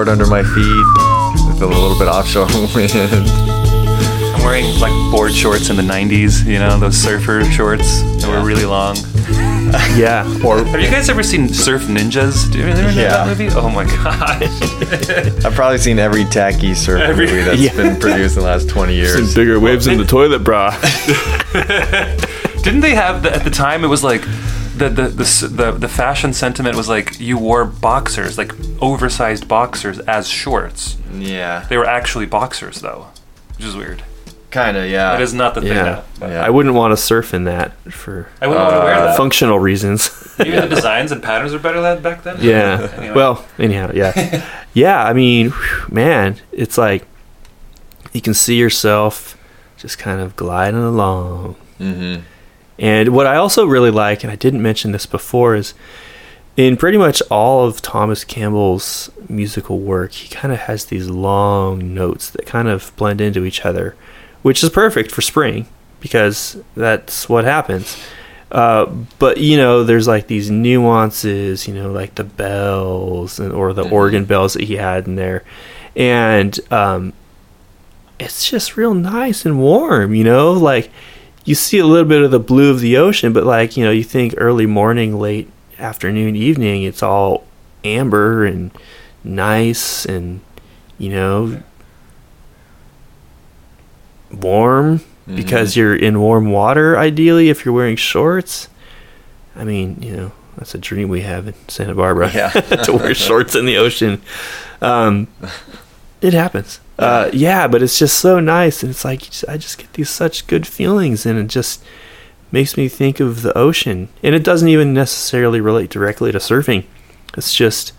Longboard under my feet. I feel a little bit offshore *laughs* wind. I'm wearing like board shorts in the 90s, you know, those surfer shorts that were really long. *laughs* Yeah. Or Have you guys ever seen Surf Ninjas? Do you ever know Yeah. that movie? Oh my *laughs* gosh. I've probably seen every tacky surf Every- movie that's Yeah. been produced in the last 20 years. bigger waves in the toilet bra. Didn't they have the, at the time? It was like the the, the the the fashion sentiment was like you wore boxers, like oversized boxers, as shorts. Yeah, They were actually boxers though, which is weird. kind of. Yeah, That is not the thing. Yeah. Now, Yeah. I wouldn't want to surf in that for I wouldn't want to wear Uh, that. functional reasons. *laughs* Even the designs and patterns are better than back then. Yeah. *laughs* Anyway. Well, anyhow, yeah. *laughs* yeah, I mean, whew, man, it's like you can see yourself just kind of gliding along. Mm-hmm. And what I also really like, and I didn't mention this before, is in pretty much all of Thomas Campbell's musical work, he kind of has these long notes that kind of blend into each other, which is perfect for spring because that's what happens. Uh, but you know, there's like these nuances, you know, like the bells and or the Mhm. organ bells that he had in there, and um, it's just real nice and warm, you know, like you see a little bit of the blue of the ocean, but like, you know, you think early morning, late afternoon, evening, it's all amber and nice and, you know, warm because you're in warm water, ideally, if you're wearing shorts. I mean, you know, that's a dream we have in Santa Barbara Yeah. *laughs* to wear *laughs* shorts in the ocean. Um, it happens. Uh, yeah, but it's just so nice, and it's like I just get these such good feelings, and it just makes me think of the ocean. And it doesn't even necessarily relate directly to surfing. It's just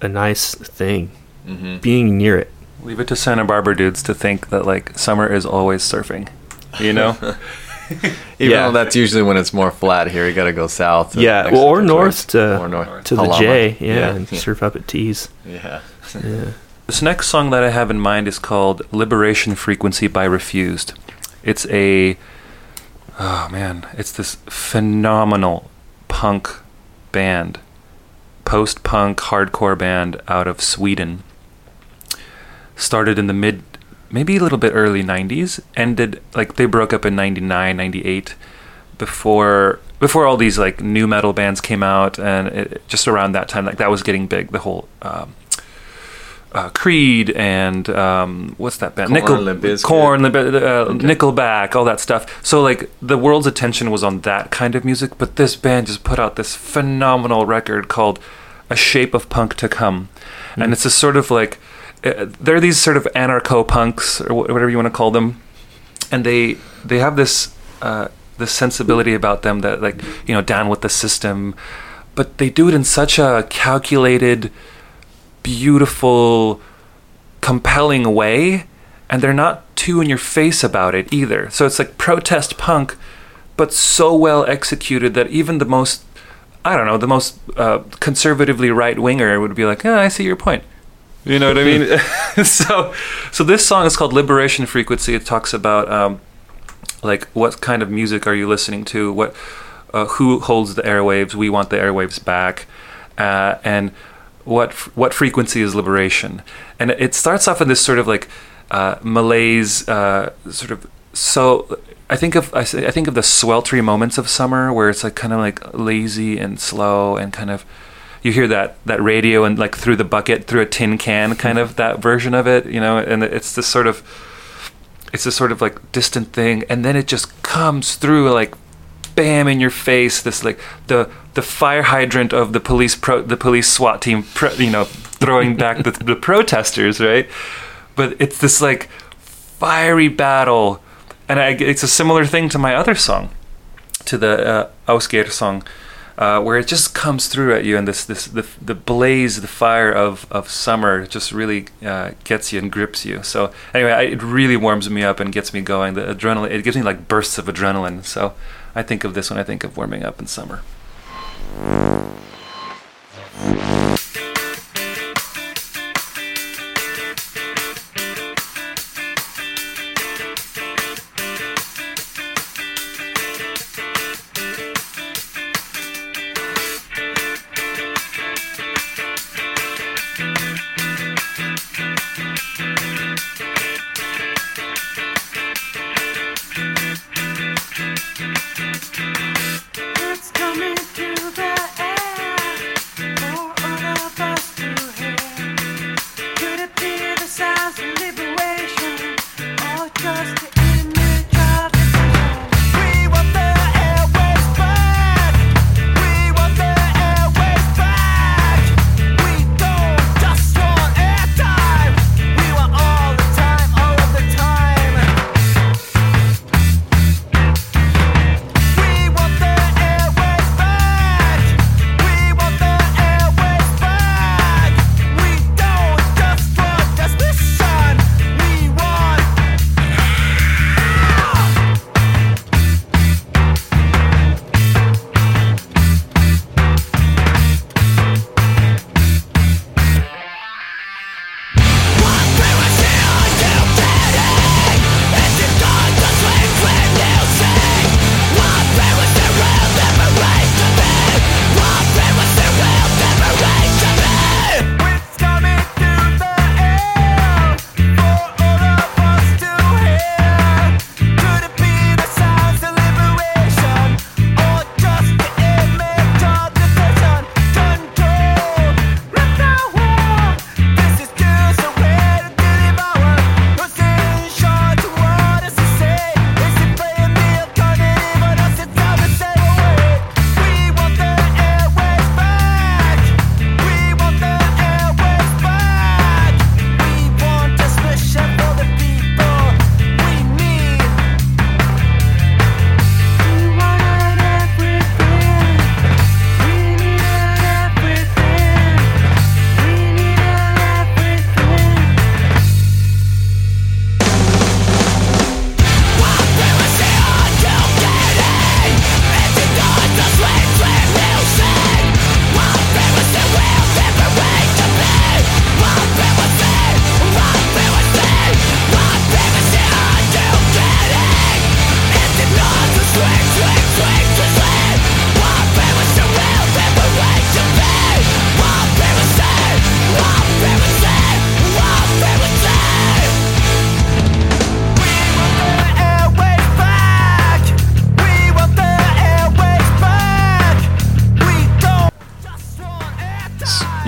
a nice thing hmm being near it. Leave it to Santa Barbara dudes to think that like summer is always surfing. You know? *laughs* *laughs* Even Yeah. though that's usually when it's more flat here, you got to go south. Yeah, well, or north to- or north To the Halama. J, yeah, yeah, and yeah. surf up at T's. *laughs* yeah. Yeah. This next song that I have in mind is called Liberation Frequency by Refused. It's a oh man, it's this phenomenal punk band. Post-punk hardcore band out of Sweden. Started in the mid maybe a little bit early 90s, ended like they broke up in 99, 98 before before all these like new metal bands came out and it, just around that time like that was getting big the whole um, uh, Creed and um, what's that band? Korn, Nickel, Limp. Korn, Limp- uh, Nickelback, all that stuff. So like the world's attention was on that kind of music, but this band just put out this phenomenal record called "A Shape of Punk to Come," and it's a sort of like uh, they're these sort of anarcho punks or wh- whatever you want to call them, and they they have this uh, this sensibility about them that like you know down with the system, but they do it in such a calculated beautiful, compelling way, and they're not too in your face about it either. So it's like protest punk, but so well executed that even the most, I don't know, the most uh, conservatively right winger would be like, oh, I see your point. You know what I mean? *laughs* so, so this song is called Liberation Frequency. It talks about um, like what kind of music are you listening to? What, uh, who holds the airwaves? We want the airwaves back, uh, and what what frequency is liberation? And it starts off in this sort of like uh, malaise, uh, sort of so. I think of I, think of the sweltering moments of summer where it's like kind of like lazy and slow and kind of you hear that that radio and like through the bucket through a tin can kind of that version of it you know and it's this sort of it's this sort of like distant thing and then it just comes through like bam in your face this like the the fire hydrant of the police pro the police SWAT team pro, you know throwing back the, the protesters right? But it's this like fiery battle. And I, it's a similar thing to my other song to the uh, song uh, where it just comes through at you and this this the, the blaze the fire of, of summer just really uh, gets you and grips you. So anyway I, it really warms me up and gets me going. The adrenaline it gives me like bursts of adrenaline. So I think of this when I think of warming up in summer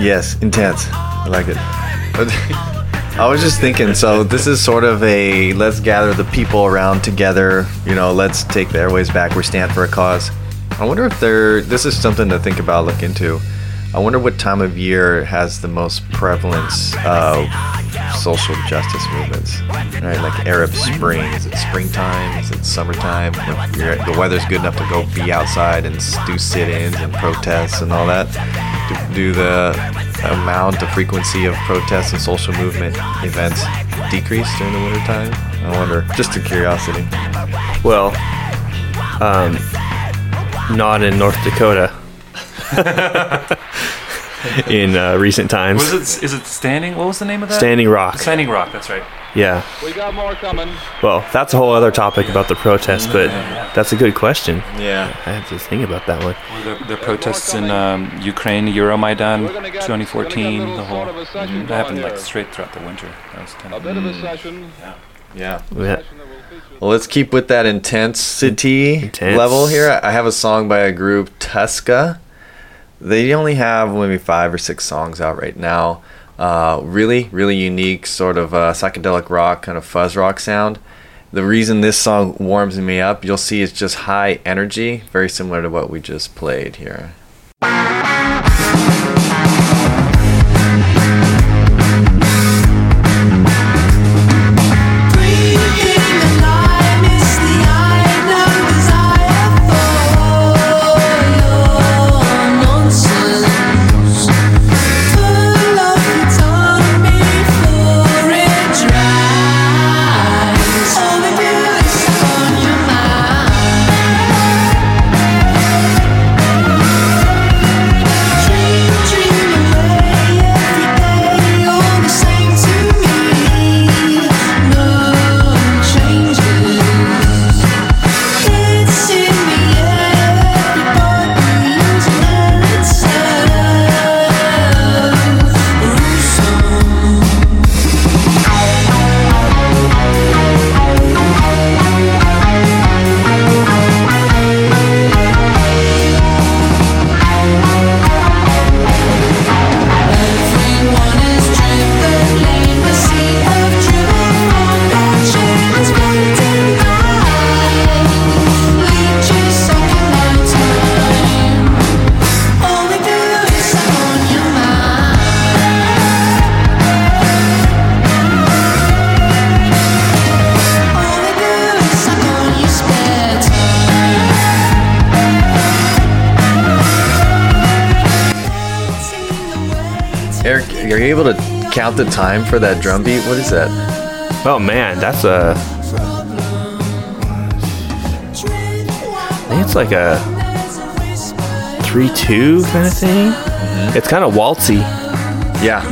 Yes, intense. I like it. *laughs* I was just thinking, so this is sort of a let's gather the people around together. You know, let's take the airways back. We stand for a cause. I wonder if there. This is something to think about, look into. I wonder what time of year has the most prevalence of social justice movements. Right, like Arab Spring. Is it springtime? Is it summertime? If the weather's good enough to go be outside and do sit-ins and protests and all that. Do, do the amount, the frequency of protests and social movement events decrease during the wintertime? I wonder. Just a curiosity. Well, um, not in North Dakota. *laughs* in uh, recent times, Was it? Is it standing? What was the name of that? Standing Rock. Standing Rock. That's right. Yeah. We got more coming. Well, that's a whole other topic about the protests, but that's a good question. Yeah. I have to think about that one. The, the protests in um, Ukraine, Euromaidan, 2014, the whole. Sort of a mhm, that happened like straight throughout the winter. That was kind of. A of. bit of a session. Yeah. Yeah. session that will feature Well, let's keep with that intensity Intense. level here. I have a song by a group, Tuska. They only have maybe five or six songs out right now. Uh, really, really unique, sort of uh, psychedelic rock, kind of fuzz rock sound. The reason this song warms me up, you'll see, it's just high energy, very similar to what we just played here. Count the time for that drum beat? What is that? Oh man, that's a. I think it's like a three-two kind of thing. It's kind of waltzy. Yeah.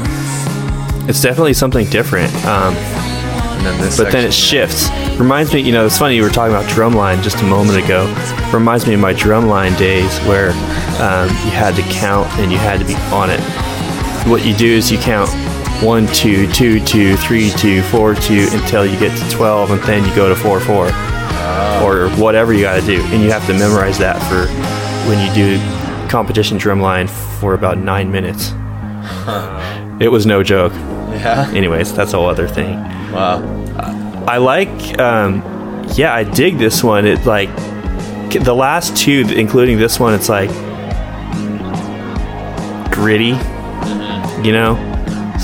It's definitely something different. Um, then but then it shifts. Reminds me, you know, it's funny you were talking about drumline just a moment ago. Reminds me of my drumline days where um, you had to count and you had to be on it. What you do is you count one, two, two, two, three, two, four, two until you get to twelve, and then you go to four, four, or whatever you got to do, and you have to memorize that for when you do competition drumline for about nine minutes. It was no joke. Yeah. Anyways, that's a whole other thing. Wow. I like, um, yeah, I dig this one. It like the last two, including this one, it's like gritty, you know,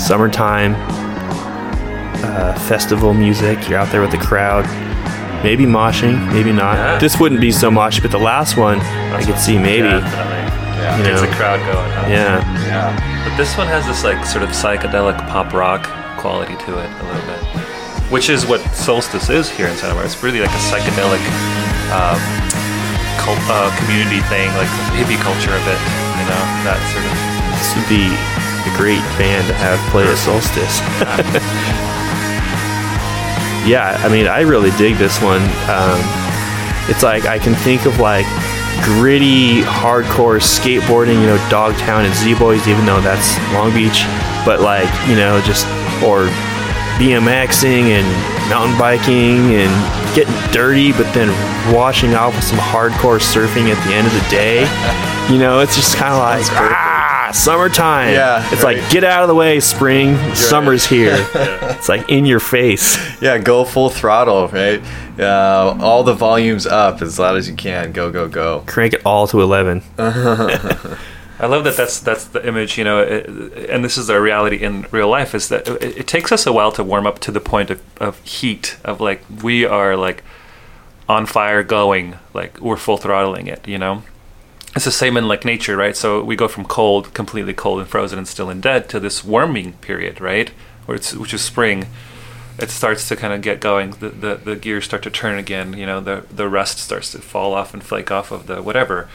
summertime, uh, festival music. You're out there with the crowd, maybe moshing, maybe not. Yeah. This wouldn't be so moshy, but the last one, I could see maybe. Definitely. You Gets know. the crowd going. Huh? Yeah, Yeah. But this one has this like sort of psychedelic pop rock quality to it a little bit, which is what Solstice is here in Santa Barbara. It's really like a psychedelic um, cult, uh, community thing, like hippie culture a bit. You know, that sort of. this would be a great band to have play at Solstice. *laughs* yeah, I mean, I really dig this one. Um, it's like I can think of like gritty, hardcore skateboarding, you know, Dogtown and Z Boys, even though that's Long Beach, but like, you know, just, or BMXing and mountain biking and getting dirty, but then washing off with some hardcore surfing at the end of the day. You know, it's just kind of like, ah, summertime. Yeah, It's right. like, get out of the way, spring. Summer's here. *laughs* It's like in your face. Yeah, go full throttle, right? Uh, all the volumes up as loud as you can. Go, go, go. Crank it all to 11. *laughs* I love that. That's that's the image, you know, it, and this is our reality in real life. Is that it, it takes us a while to warm up to the point of, of heat of like we are like on fire, going like we're full throttling it. You know, it's the same in like nature, right? So we go from cold, completely cold and frozen and still and dead, to this warming period, right? Where it's which is spring. It starts to kind of get going. The, the the gears start to turn again. You know, the the rust starts to fall off and flake off of the whatever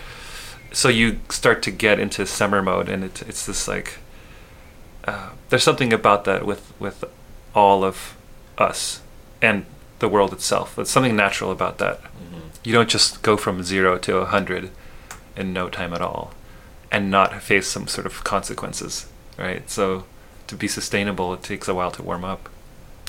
so you start to get into summer mode and it's it's this like uh, there's something about that with with all of us and the world itself there's something natural about that you don't just go from zero to a hundred in no time at all and not face some sort of consequences right so to be sustainable it takes a while to warm up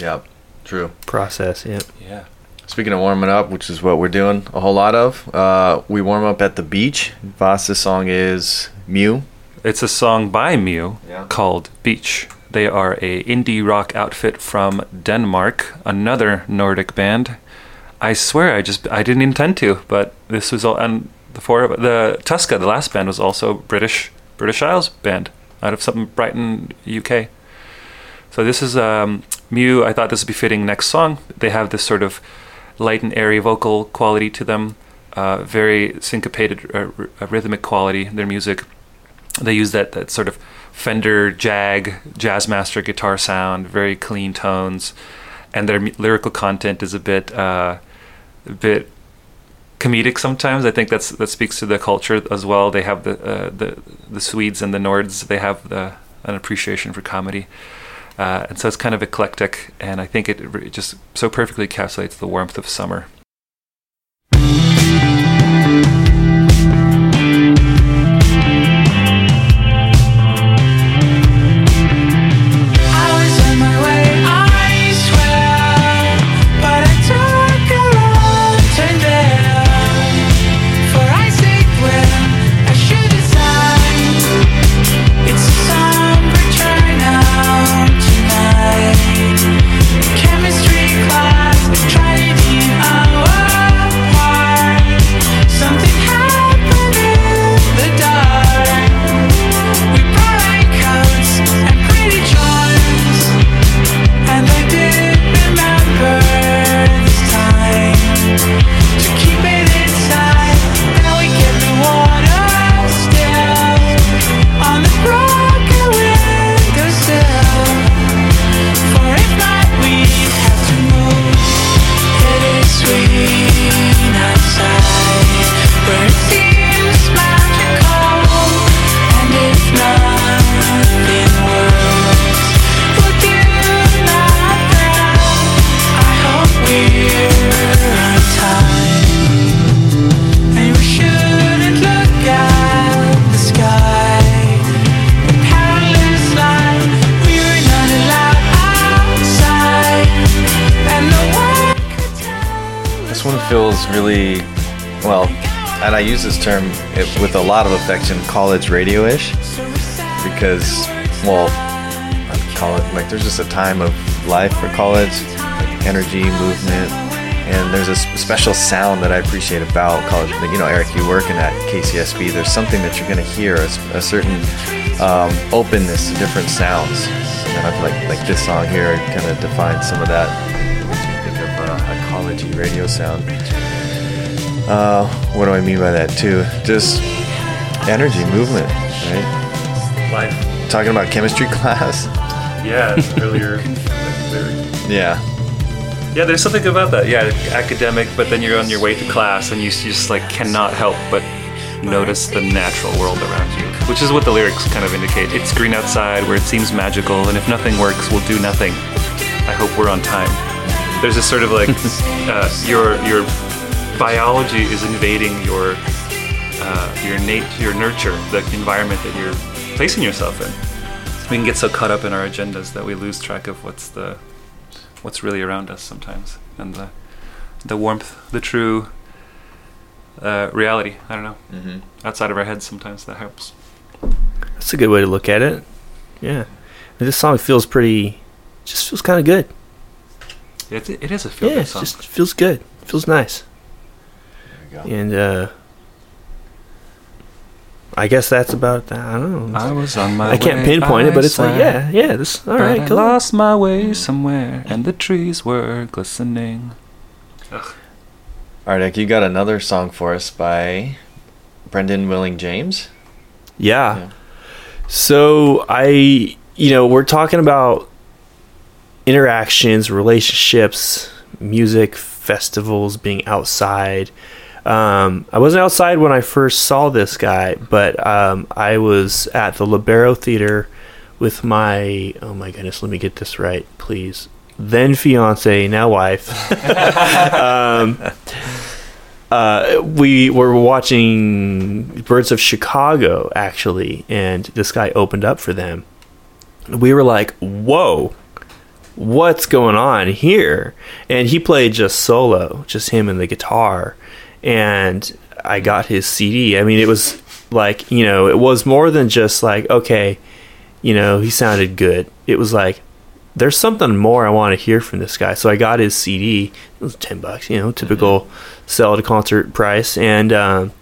Yeah, true. Process, yeah. yeah Speaking of warming up, which is what we're doing a whole lot of, uh, we warm up at the beach. Voss's song is Mew. It's a song by Mew Yeah. called Beach. They are a indie rock outfit from Denmark, another Nordic band. I swear I just I didn't intend to, but this was all and the four the Tuska, the last band was also British British Isles band out of something Brighton, UK. So this is um, Mew. I thought this would be fitting next song. They have this sort of light and airy vocal quality to them, uh, very syncopated uh, r- uh, rhythmic quality. Their music they use that, that sort of Fender Jag Jazzmaster guitar sound, very clean tones, and their mu- lyrical content is a bit uh, a bit comedic sometimes. I think that's that speaks to the culture as well. They have the uh, the the Swedes and the Nords. They have the an appreciation for comedy. Uh, and so it's kind of eclectic, and I think it, re- just so perfectly encapsulates the warmth of summer. Lot of affection, college radio ish, because, well, college, like there's just a time of life for college, like energy, movement, and there's a special sound that I appreciate about college. You know, Eric, you working at KCSB, there's something that you're going to hear—a certain um, openness to different sounds. And I feel like, like this song here kind of defines some of that. Think of uh, a radio sound. Uh, what do I mean by that too? Just energy, movement, right? Life, Talking about chemistry *laughs* class. yeah, earlier. *laughs* Yeah. Yeah, there's something about that. Yeah, academic, but then you're on your way to class and you just like cannot help but notice the natural world around you, which is what the lyrics kind of indicate. It's green outside where it seems magical, and if nothing works, we'll do nothing. I hope we're on time. There's this sort of like *laughs* uh, your your biology is invading your uh, your nat- your nurture, the environment that you're placing yourself in. We can get so caught up in our agendas that we lose track of what's the what's really around us sometimes, and the the warmth, the true uh, reality. I don't know. Mm-hmm. Outside of our heads, sometimes that helps. that's a good way to look at it. Yeah, And this song feels pretty, just feels kind of good. It, it is a feel yeah, good it song. just feels good. Feels nice. There you go. And uh, I guess that's about that. I don't know. I was on my I can't way, pinpoint it, but I it's like, yeah, yeah, this, all But right, I cool. lost my way somewhere, and the trees were glistening. All right, Nick, you got another song for us by Brendan Willing James. Yeah. Yeah. So I, you know, we're talking about interactions, relationships, music, festivals, being outside. Um, I wasn't outside when I first saw this guy, but um, I was at the Lobero Theater with my, oh my goodness, let me get this right, please. Then fiance, now wife. *laughs* um, uh, we were watching Birds of Chicago actually, and this guy opened up for them. We were like, "Whoa, what's going on here?" And he played just solo, just him and the guitar. And I got his CD. I mean, it was like you know, it was more than just like okay, you know, he sounded good. It was like there's something more I want to hear from this guy. So I got his CD. It was ten bucks, you know, typical sell at a concert price. And um,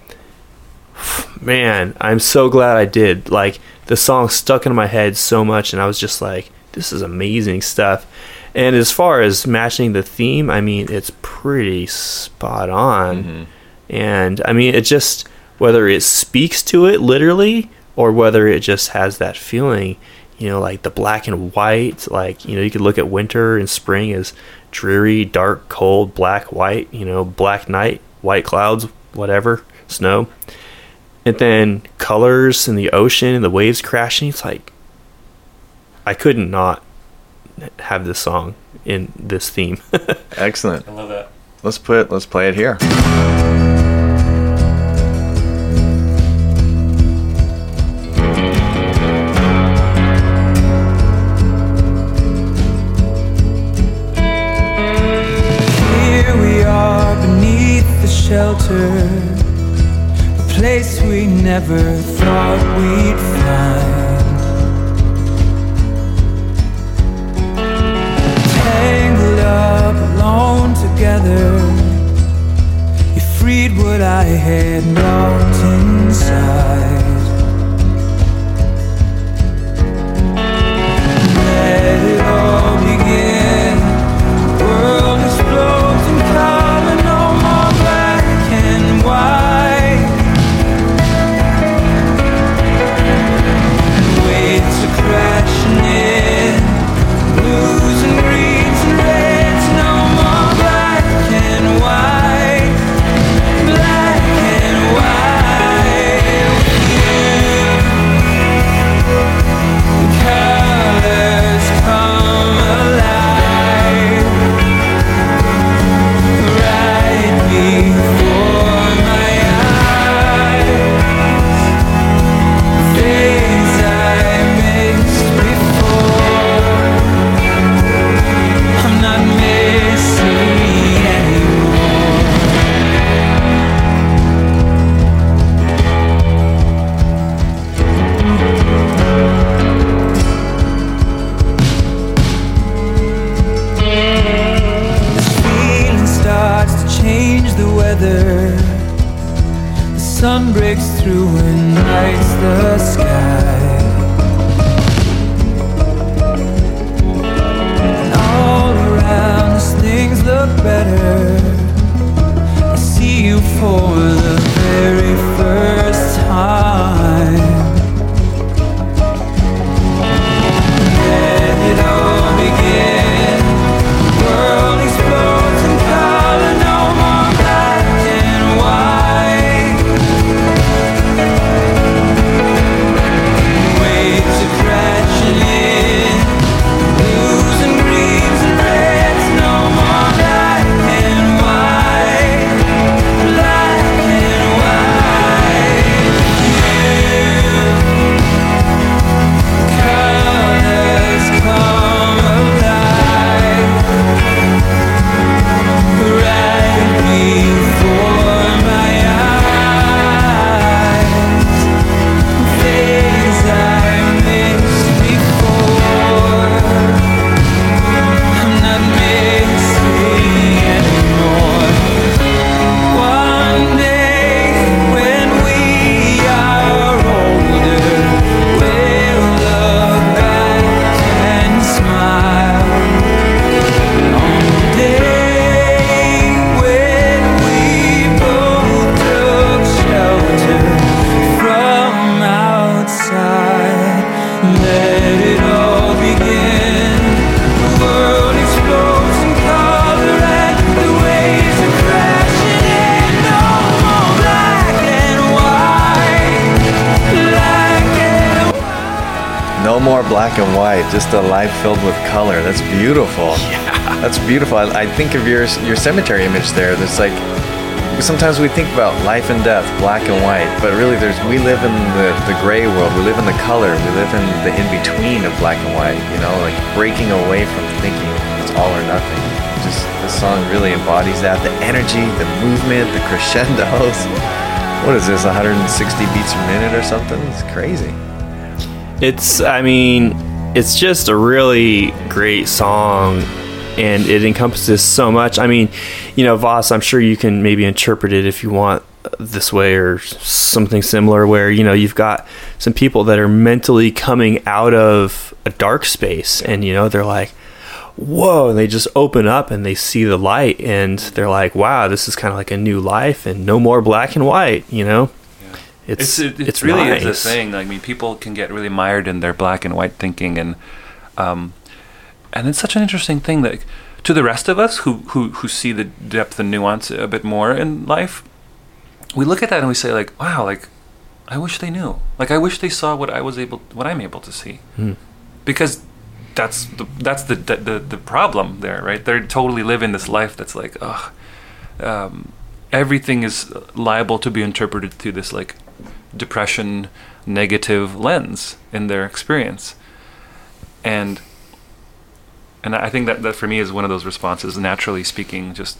man, I'm so glad I did. Like the song stuck in my head so much, and I was just like, this is amazing stuff. And as far as matching the theme, I mean, it's pretty spot on. And I mean, it just whether it speaks to it literally or whether it just has that feeling, you know, like the black and white, like, you know, you could look at winter and spring as dreary, dark, cold, black, white, you know, black night, white clouds, whatever, snow. And then colors and the ocean and the waves crashing. It's like, I couldn't not have this song in this theme. *laughs* Excellent. I love that. Let's put let's play it here. Here we are beneath the shelter, a place we never thought we'd find. Tangled up, alone together, you freed what I had locked inside. Cemetery image there. That's like sometimes we think about life and death, black and white, but really there's we live in the, the gray world. We live in the color. We live in the in between of black and white. You know, like breaking away from thinking it's all or nothing. Just this song really embodies that. The energy, the movement, the *laughs* crescendos. What is this? 160 beats per minute or something? It's crazy. It's, I mean, it's just a really great song and it encompasses so much. I mean, you know, Voss, I'm sure you can maybe interpret it if you want this way or something similar where, you know, you've got some people that are mentally coming out of a dark space and, you know, they're like, whoa, and they just open up and they see the light and they're like, wow, this is kind of like a new life and no more black and white, you know? It's it's, it, really is a thing. I mean, people can get really mired in their black and white thinking, and um, and it's such an interesting thing that to the rest of us who who who see the depth and nuance a bit more in life, we look at that and we say like, wow, like I wish they knew. Like I wish they saw what I was able, what I'm able to see, Hmm. because that's the that's the, the the the problem there, right? They're totally living this life that's like, ugh. Um, everything is liable to be interpreted through this like depression negative lens in their experience and and i think that that for me is one of those responses naturally speaking just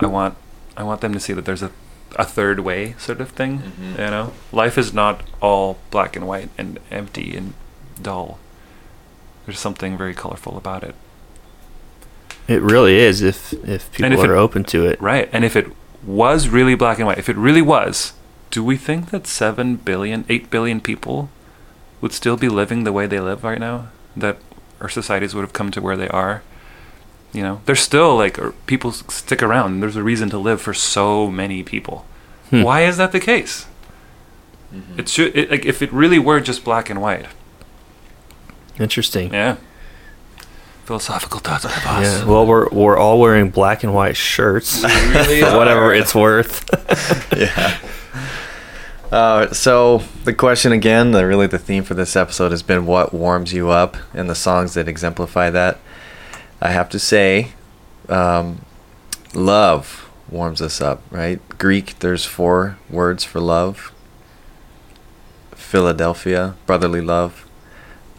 i want i want them to see that there's a a third way sort of thing Mhm. you know life is not all black and white and empty and dull there's something very colorful about it It really is if if people if it- are open to it. Right. And if it was really black and white, if it really was, do we think that 7 billion, 8 billion people would still be living the way they live right now? That our societies would have come to where they are? You know, there's still like people stick around. There's a reason to live for so many people. Hmm. Why is that the case? It should it, like if it really were just black and white. Interesting. Yeah. Philosophical thoughts, I boss. Yeah. Well, we're we're all wearing black and white shirts for *laughs* whatever it's worth. *laughs* yeah. Uh, so the question again, the, really the theme for this episode has been what warms you up, and the songs that exemplify that. I have to say, um, love warms us up, right? Greek, there's four words for love. Philadelphia, brotherly love.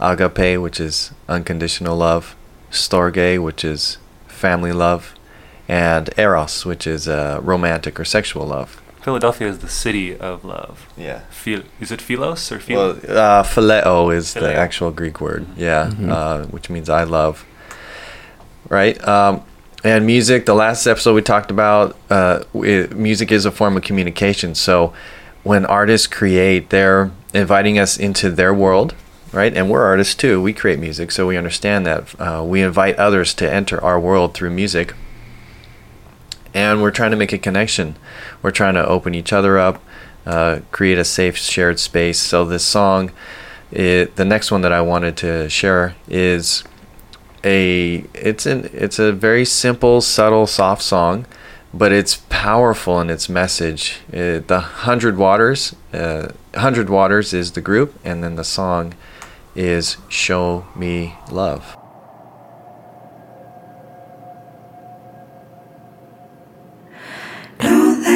Agape, which is unconditional love. Storge, which is family love. And Eros, which is uh, romantic or sexual love. Philadelphia is the city of love. Yeah. Phil- is it philos or philo? Well, uh, phileo is the actual Greek word. Mhm. Yeah, Mhm. uh, which means I love. Right. Um, and music. The last episode we talked about uh, we, music is a form of communication. So when artists create, they're inviting us into their world. Right, and we're artists too. We create music, so we understand that. Uh, we invite others to enter our world through music, and we're trying to make a connection. We're trying to open each other up, uh, create a safe shared space. So this song, it, the next one that I wanted to share is a it's an it's a very simple, subtle, soft song, but it's powerful in its message. Uh the Hundred Waters, uh, Hundred Waters is the group, and then the song is "Show Me Love." Don't let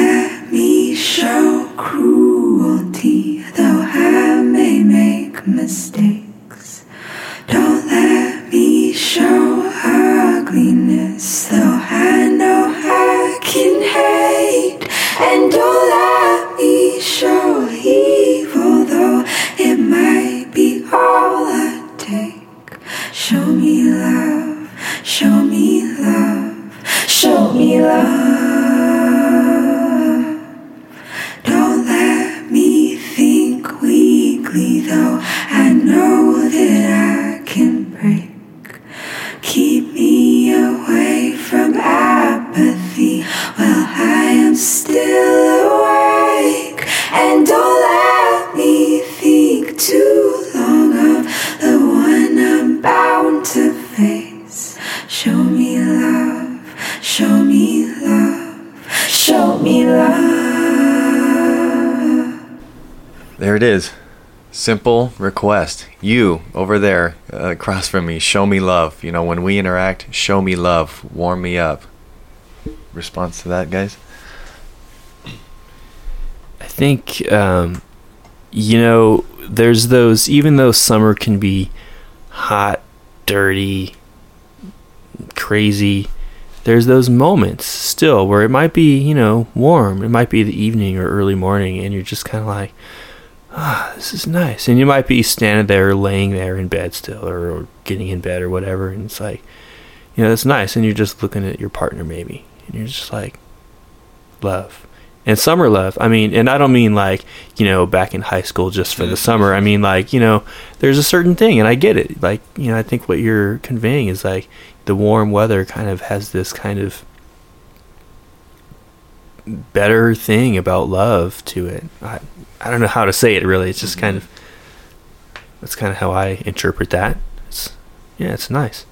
mistakes. Don't let me show ugliness, though I know I can hate. And don't let me show evil, though it might be all I take. Show me love, show me love, show me love. That I can break. Keep me away from apathy while I am still awake. And don't let me think too long of the one I'm bound to face. Show me love, show me love, show me love. There it is. Simple request. You over there uh, across from me, show me love. You know, when we interact, show me love, warm me up. Response to that, guys? I think, um, you know, there's those, even though summer can be hot, dirty, crazy, there's those moments still where it might be, you know, warm. It might be the evening or early morning, and you're just kind of like, ah, this is nice. And you might be standing there, laying there in bed still, or, or getting in bed or whatever, and it's like, you know, that's nice. And you're just looking at your partner maybe, and you're just like, love. And summer love, I mean, and I don't mean like, you know, back in high school just for the summer. I mean, like, you know, there's a certain thing, and I get it. Like, you know, I think what you're conveying is like the warm weather kind of has this kind of better thing about love to it. I, I don't know how to say it really. It's just kind of, that's kind of how I interpret that. It's, yeah, it's nice.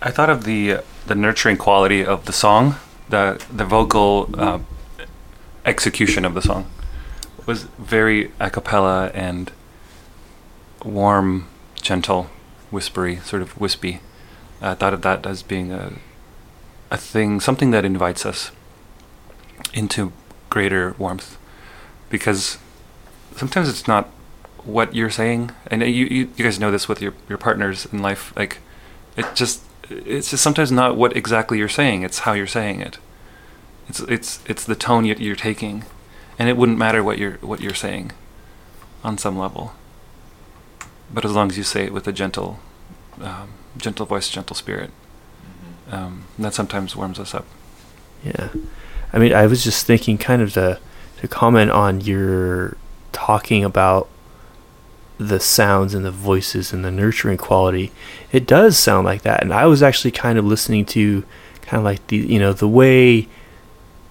I thought of the the nurturing quality of the song, the the vocal uh, execution of the song was very a cappella and warm, gentle, whispery, sort of wispy. I thought of that as being a a thing, something that invites us into greater warmth, because sometimes it's not what you're saying, and you you, you guys know this with your your partners in life, like it just it's just sometimes not what exactly you're saying. It's how you're saying it. It's it's it's the tone you- you're taking. And it wouldn't matter what you're what you're saying on some level. But as long as you say it with a gentle um, gentle voice gentle spirit um, that sometimes warms us up. Yeah. I mean, I was just thinking kind of to, to comment on your talking about the sounds and the voices and the nurturing quality. It does sound like that. And I was actually kind of listening to kind of like the, you know, the way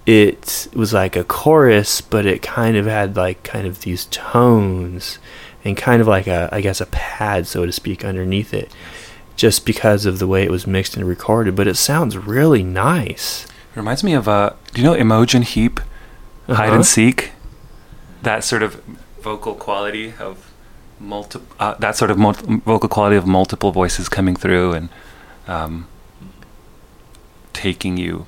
it was like a chorus, but it kind of had like kind of these tones and kind of like a, I guess, a pad, so to speak, underneath it. Just because of the way it was mixed and recorded, but it sounds really nice. Reminds me of uh do you know Imogen Heap hide Uh-huh. and seek that sort of vocal quality of multi uh, that sort of mul- vocal quality of multiple voices coming through and um, taking you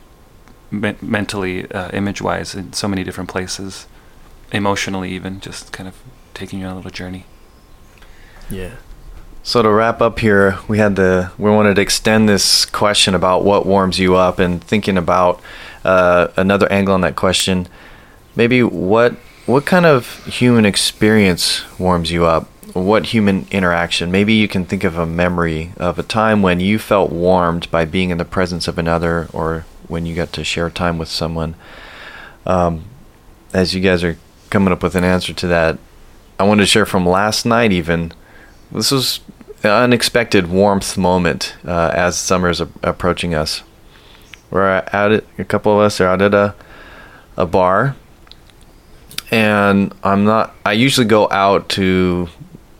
men- mentally uh, image wise in so many different places emotionally even just kind of taking you on a little journey Yeah. So to wrap up here, we had the we wanted to extend this question about what warms you up, and thinking about uh, another angle on that question. Maybe what what kind of human experience warms you up? What human interaction? Maybe you can think of a memory of a time when you felt warmed by being in the presence of another, or when you got to share time with someone. Um, as you guys are coming up with an answer to that, I wanted to share from last night even this was an unexpected warmth moment uh, as summer is a- approaching us. We're at a couple of us are out at a a bar, and I'm not. I usually go out to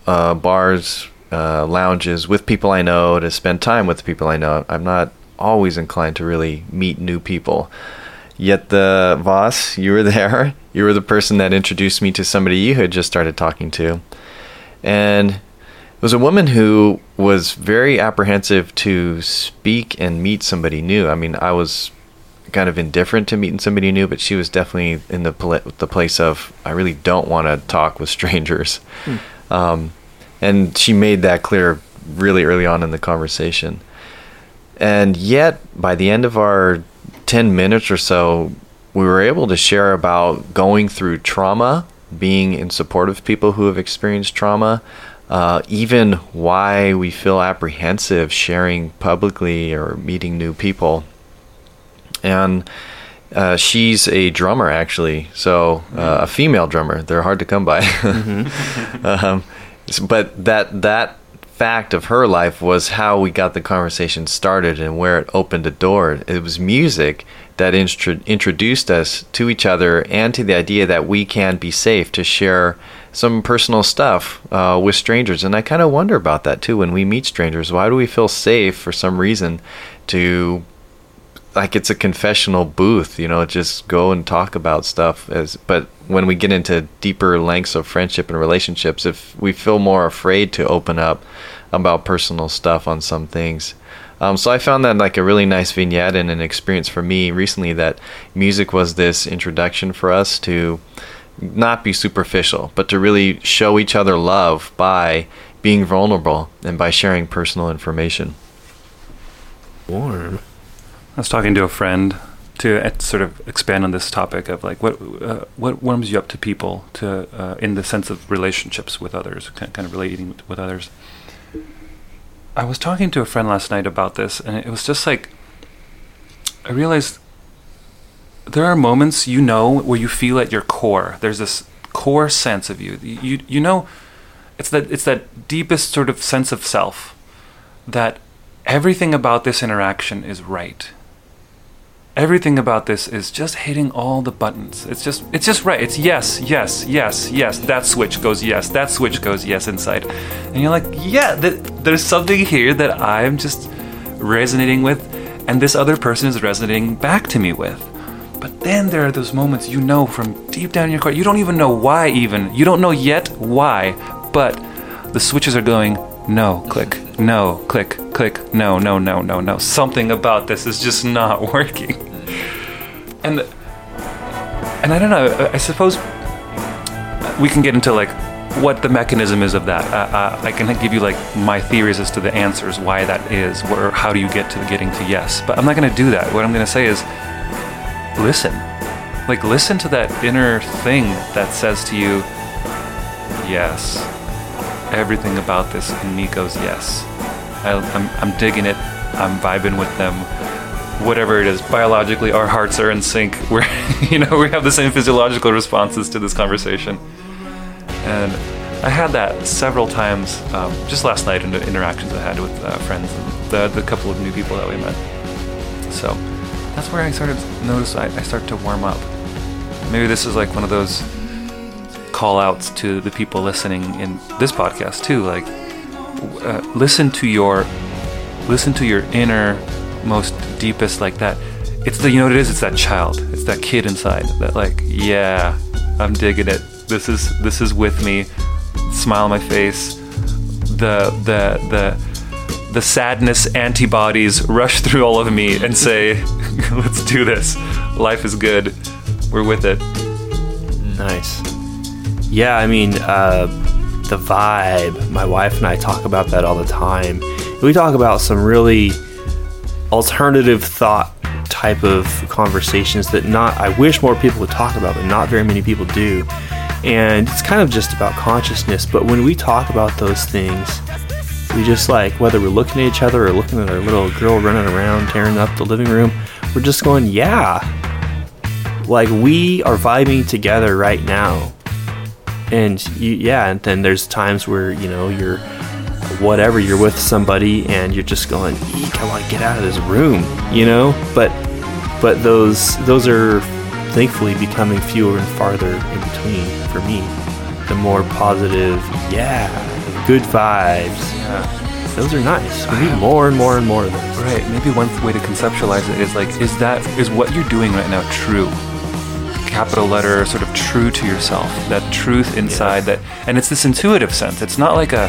uh, bars, uh, lounges with people I know to spend time with people I know. I'm not always inclined to really meet new people. Yet the Voss, you were *laughs* there. You were the person that introduced me to somebody you had just started talking to, and it was a woman who was very apprehensive to speak and meet somebody new. I mean, I was kind of indifferent to meeting somebody new, but she was definitely in the pla- the place of I really don't want to talk with strangers. Um, and she made that clear really early on in the conversation. And yet, by the end of our 10 minutes or so, we were able to share about going through trauma, being in support of people who have experienced trauma, uh, even why we feel apprehensive sharing publicly or meeting new people. And uh, she's a drummer, actually, so uh, a female drummer. They're hard to come by. *laughs* um, but that that fact of her life was how we got the conversation started and where it opened a door. It was music that intro- introduced us to each other and to the idea that we can be safe to share some personal stuff uh, with strangers. And I kind of wonder about that too when we meet strangers. Why do we feel safe for some reason to like it's a confessional booth, you know, just go and talk about stuff as but when we get into deeper lengths of friendship and relationships, if we feel more afraid to open up about personal stuff on some things. Um, so I found that like a really nice vignette and an experience for me recently that music was this introduction for us to not be superficial, but to really show each other love by being vulnerable and by sharing personal information. Warm. I was talking to a friend to uh, sort of expand on this topic of like what uh, what warms you up to people to uh, in the sense of relationships with others, kind kind of relating with others. I was talking to a friend last night about this, and it was just like I realized there are moments you know where you feel at your core. There's this core sense of you. You you know, it's that it's that deepest sort of sense of self that everything about this interaction is right. Everything about this is just hitting all the buttons. It's just it's just right. It's yes, yes, yes, yes. That switch goes yes. That switch goes yes inside. And you're like, yeah, th- there's something here that I'm just resonating with and this other person is resonating back to me with. But then there are those moments you know from deep down in your core. You don't even know why even. You don't know yet why, but the switches are going no, click, no, click, click, no, no, no, no, no. Something about this is just not *laughs* working. And and I don't know. I- suppose we can get into like what the mechanism is of that. Uh, uh, I can give you like my theories as to the answers why that is, or how do you get to getting to yes. But I'm not going to do that. What I'm going to say is listen. Like listen to that inner thing that says to you, yes. Everything about this in me goes yes. I, I'm, I'm digging it. I'm vibing with them. Whatever it is, biologically, our hearts are in sync. *laughs* We're, you know, we have the same physiological responses to this conversation. And I had that several times, um, just last night in the interactions I had with uh, friends and the, the couple of new people that we met. So that's where I started notice I, I start to warm up. Maybe this is like one of those call outs to the people listening in this podcast too. Like, uh, listen to your, listen to your inner, most deepest like that. It's the you know what it is. It's that child. It's that kid inside that like yeah, I'm digging it. This is this is with me. Smile on my face. The the the the sadness antibodies rush through all of me and say, *laughs* let's do this. Life is good. We're with it. Nice. Yeah, I mean, uh, the vibe. My wife and I talk about that all the time. We talk about some really alternative thought type of conversations that not I wish more people would talk about, but not very many people do. And it's kind of just about consciousness. But when we talk about those things, we just like whether we're looking at each other or looking at our little girl running around tearing up the living room, we're just going, yeah, like we are vibing together right now. And you, yeah and then there's times where you know you're whatever you're with somebody and you're just going eek i want to get out of this room you know? But but those those are thankfully becoming fewer and farther in between for me. The more positive yeah good vibes Yeah. those are nice we need more and more and more of those Right. Maybe one way to conceptualize it is like, is that is what you're doing right now true? Capital letter, sort of true to yourself. That truth inside that, and it's this intuitive sense. It's not like a,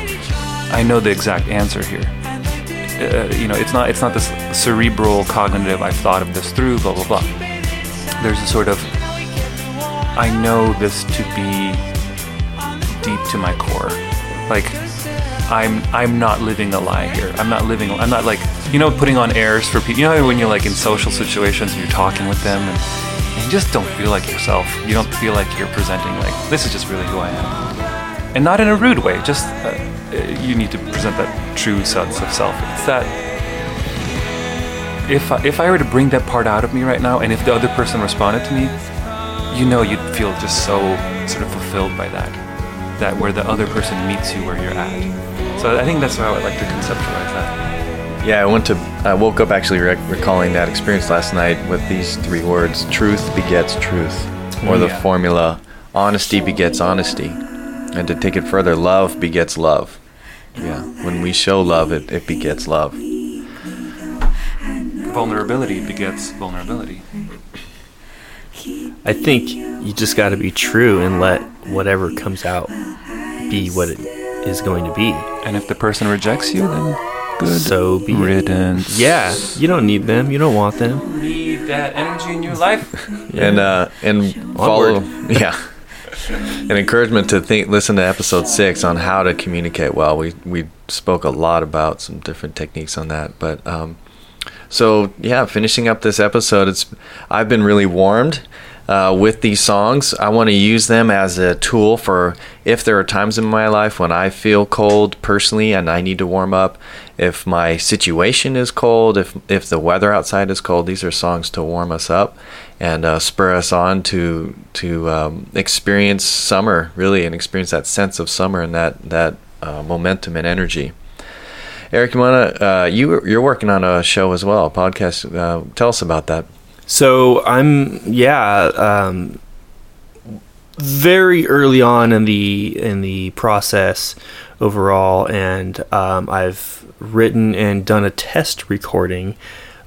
I know the exact answer here. Uh, you know, it's not it's not this cerebral cognitive. I've thought of this through. Blah blah blah. There's a sort of, I know this to be deep to my core. Like I'm I'm not living a lie here. I'm not living. I'm not like you know putting on airs for people. You know when you're like in social situations, and you're talking with them, and, and you just don't feel like yourself. You don't feel like you're presenting like this is just really who I am, and not in a rude way. Just uh, uh, you need to present that true sense of self. It's that if I, if I were to bring that part out of me right now, and if the other person responded to me, you know you'd feel just so sort of fulfilled by that. That where the other person meets you where you're at. So I think that's how I like to conceptualize that. Yeah, I went to. I woke up actually rec- recalling that experience last night with these three words: truth begets truth, or the Yeah. formula: honesty begets honesty, and to take it further, love begets love. Yeah, when we show love, it, it begets love. vulnerability begets vulnerability. I think you just got to be true and let whatever comes out be what it is going to be. And if the person rejects you, then good So be it. riddance. Yeah, you don't need them. You don't want them. Need that energy in your life. *laughs* and uh and follow yeah an encouragement to think listen to episode six on how to communicate well we we spoke a lot about some different techniques on that but um so yeah finishing up this episode it's i've been really warmed uh, with these songs i want to use them as a tool for if there are times in my life when i feel cold personally and i need to warm up if my situation is cold if if the weather outside is cold these are songs to warm us up and uh, spur us on to to um, experience summer really and experience that sense of summer and that that uh, momentum and energy Eric, you wanna uh, you you're working on a show as well, a podcast. Uh, tell us about that. So I'm yeah, um, very early on in the in the process overall, and um, I've written and done a test recording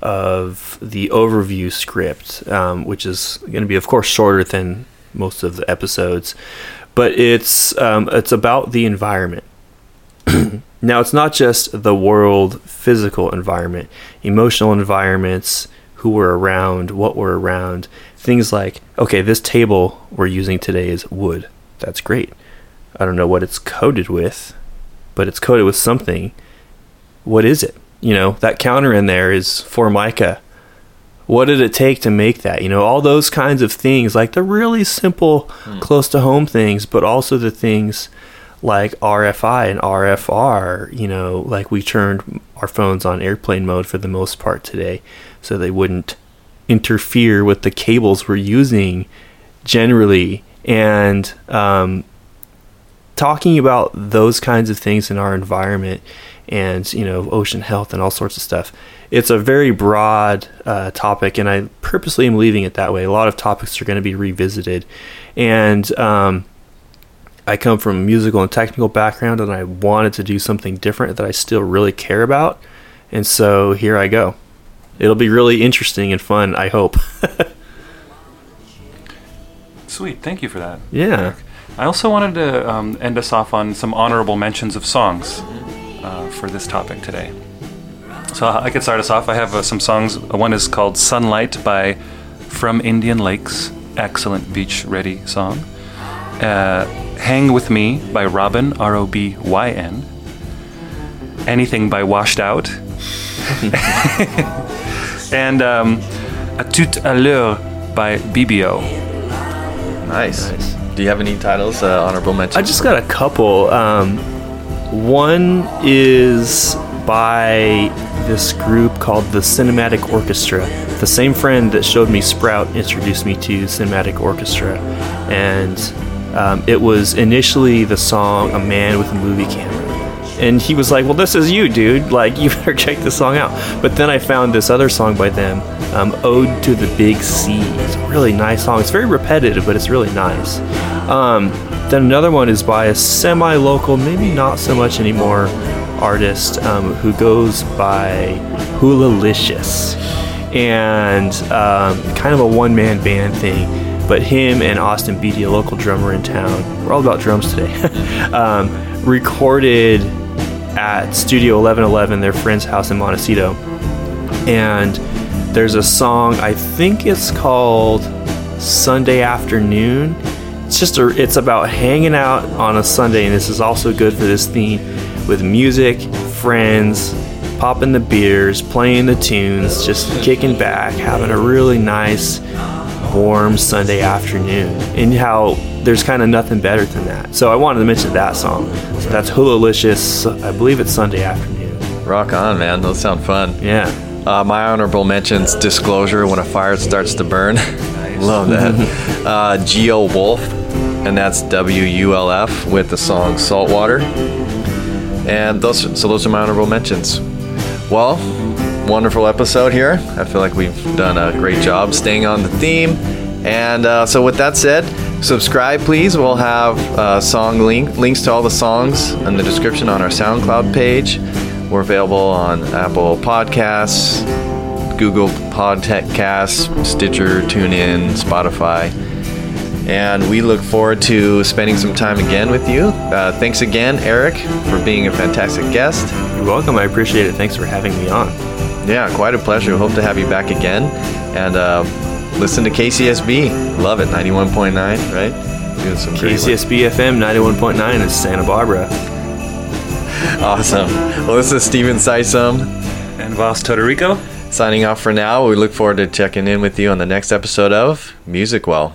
of the overview script, um, which is going to be, of course, shorter than most of the episodes, but it's um, it's about the environment. *clears throat* now, it's not just the world physical environment, emotional environments, who we're around, what we're around, things like, okay, this table we're using today is wood. That's great. I don't know what it's coated with, but it's coated with something. What is it? You know, that counter in there is Formica. What did it take to make that? You know, all those kinds of things, like the really simple, hmm. close to home things, but also the things like RFI and RFR. You know, like we turned our phones on airplane mode for the most part today, so they wouldn't interfere with the cables we're using generally. And um, talking about those kinds of things in our environment and you know ocean health and all sorts of stuff it's a very broad uh, topic and i purposely am leaving it that way. A lot of topics are going to be revisited. And um, i come from a musical and technical background and i wanted to do something different that i still really care about. And so here i go it'll be really interesting and fun i hope *laughs* Sweet. Thank you for that. yeah I also wanted to um, end us off on some honorable mentions of songs uh, for this topic today. So I could start us off. I have uh, some songs. One is called Sunlight by From Indian Lakes. Excellent beach ready song. Uh, Hang With Me by Robyn, R O B Y N. Anything by Washed Out. *laughs* and um, A Tout à l'heure by BBO. Nice. Do you have any titles, uh, honorable mentions? I just got a couple. Um, one is by this group called the Cinematic Orchestra. The same friend that showed me Sprout introduced me to Cinematic Orchestra, and um, it was initially the song "A Man with a Movie Camera." And he was like, "Well, this is you, dude. Like, you *laughs* better check this song out." But then I found this other song by them, um, "Ode to the Big Sea." It's a really nice song. It's very repetitive, but it's really nice. Um, then another one is by a semi-local, maybe not so much anymore, artist um, who goes by Hulalicious, and um, kind of a one-man band thing. But him and Austin Beatty, a local drummer in town, we're all about drums today, *laughs* um, recorded at Studio 1111, their friend's house in Montecito. And there's a song, I think it's called Sunday Afternoon. It's just a, it's about hanging out on a Sunday, and this is also good for this theme with music, friends, popping the beers, playing the tunes, just kicking back, having a really nice, warm Sunday afternoon. And how there's kind of nothing better than that. So I wanted to mention that song. So that's Hulalicious. I believe it's Sunday afternoon. Rock on, man. Those sound fun. Yeah. Uh, my honorable mentions Disclosure when a fire starts to burn. *laughs* Love that. *laughs* uh, Geowulf, and that's W U L F with the song Saltwater. And those, so those are my honorable mentions. Well, wonderful episode here. I feel like we've done a great job staying on the theme. And uh, so, with that said, subscribe, please. We'll have uh, song link links to all the songs in the description on our SoundCloud page. We're available on Apple Podcasts, Google Podcast, Stitcher, TuneIn, Spotify. And we look forward to spending some time again with you. Uh, thanks again, Eric, for being a fantastic guest. You're welcome. I appreciate it. Thanks for having me on. Yeah, quite a pleasure. Hope to have you back again. And uh, listen to KCSB. Love it. 91.9, right? Doing some. KCSB FM 91.9 in Santa Barbara. Awesome. Well, this is Steven Sysom And Voss Todorico. signing off for now. We look forward to checking in with you on the next episode of Music Well.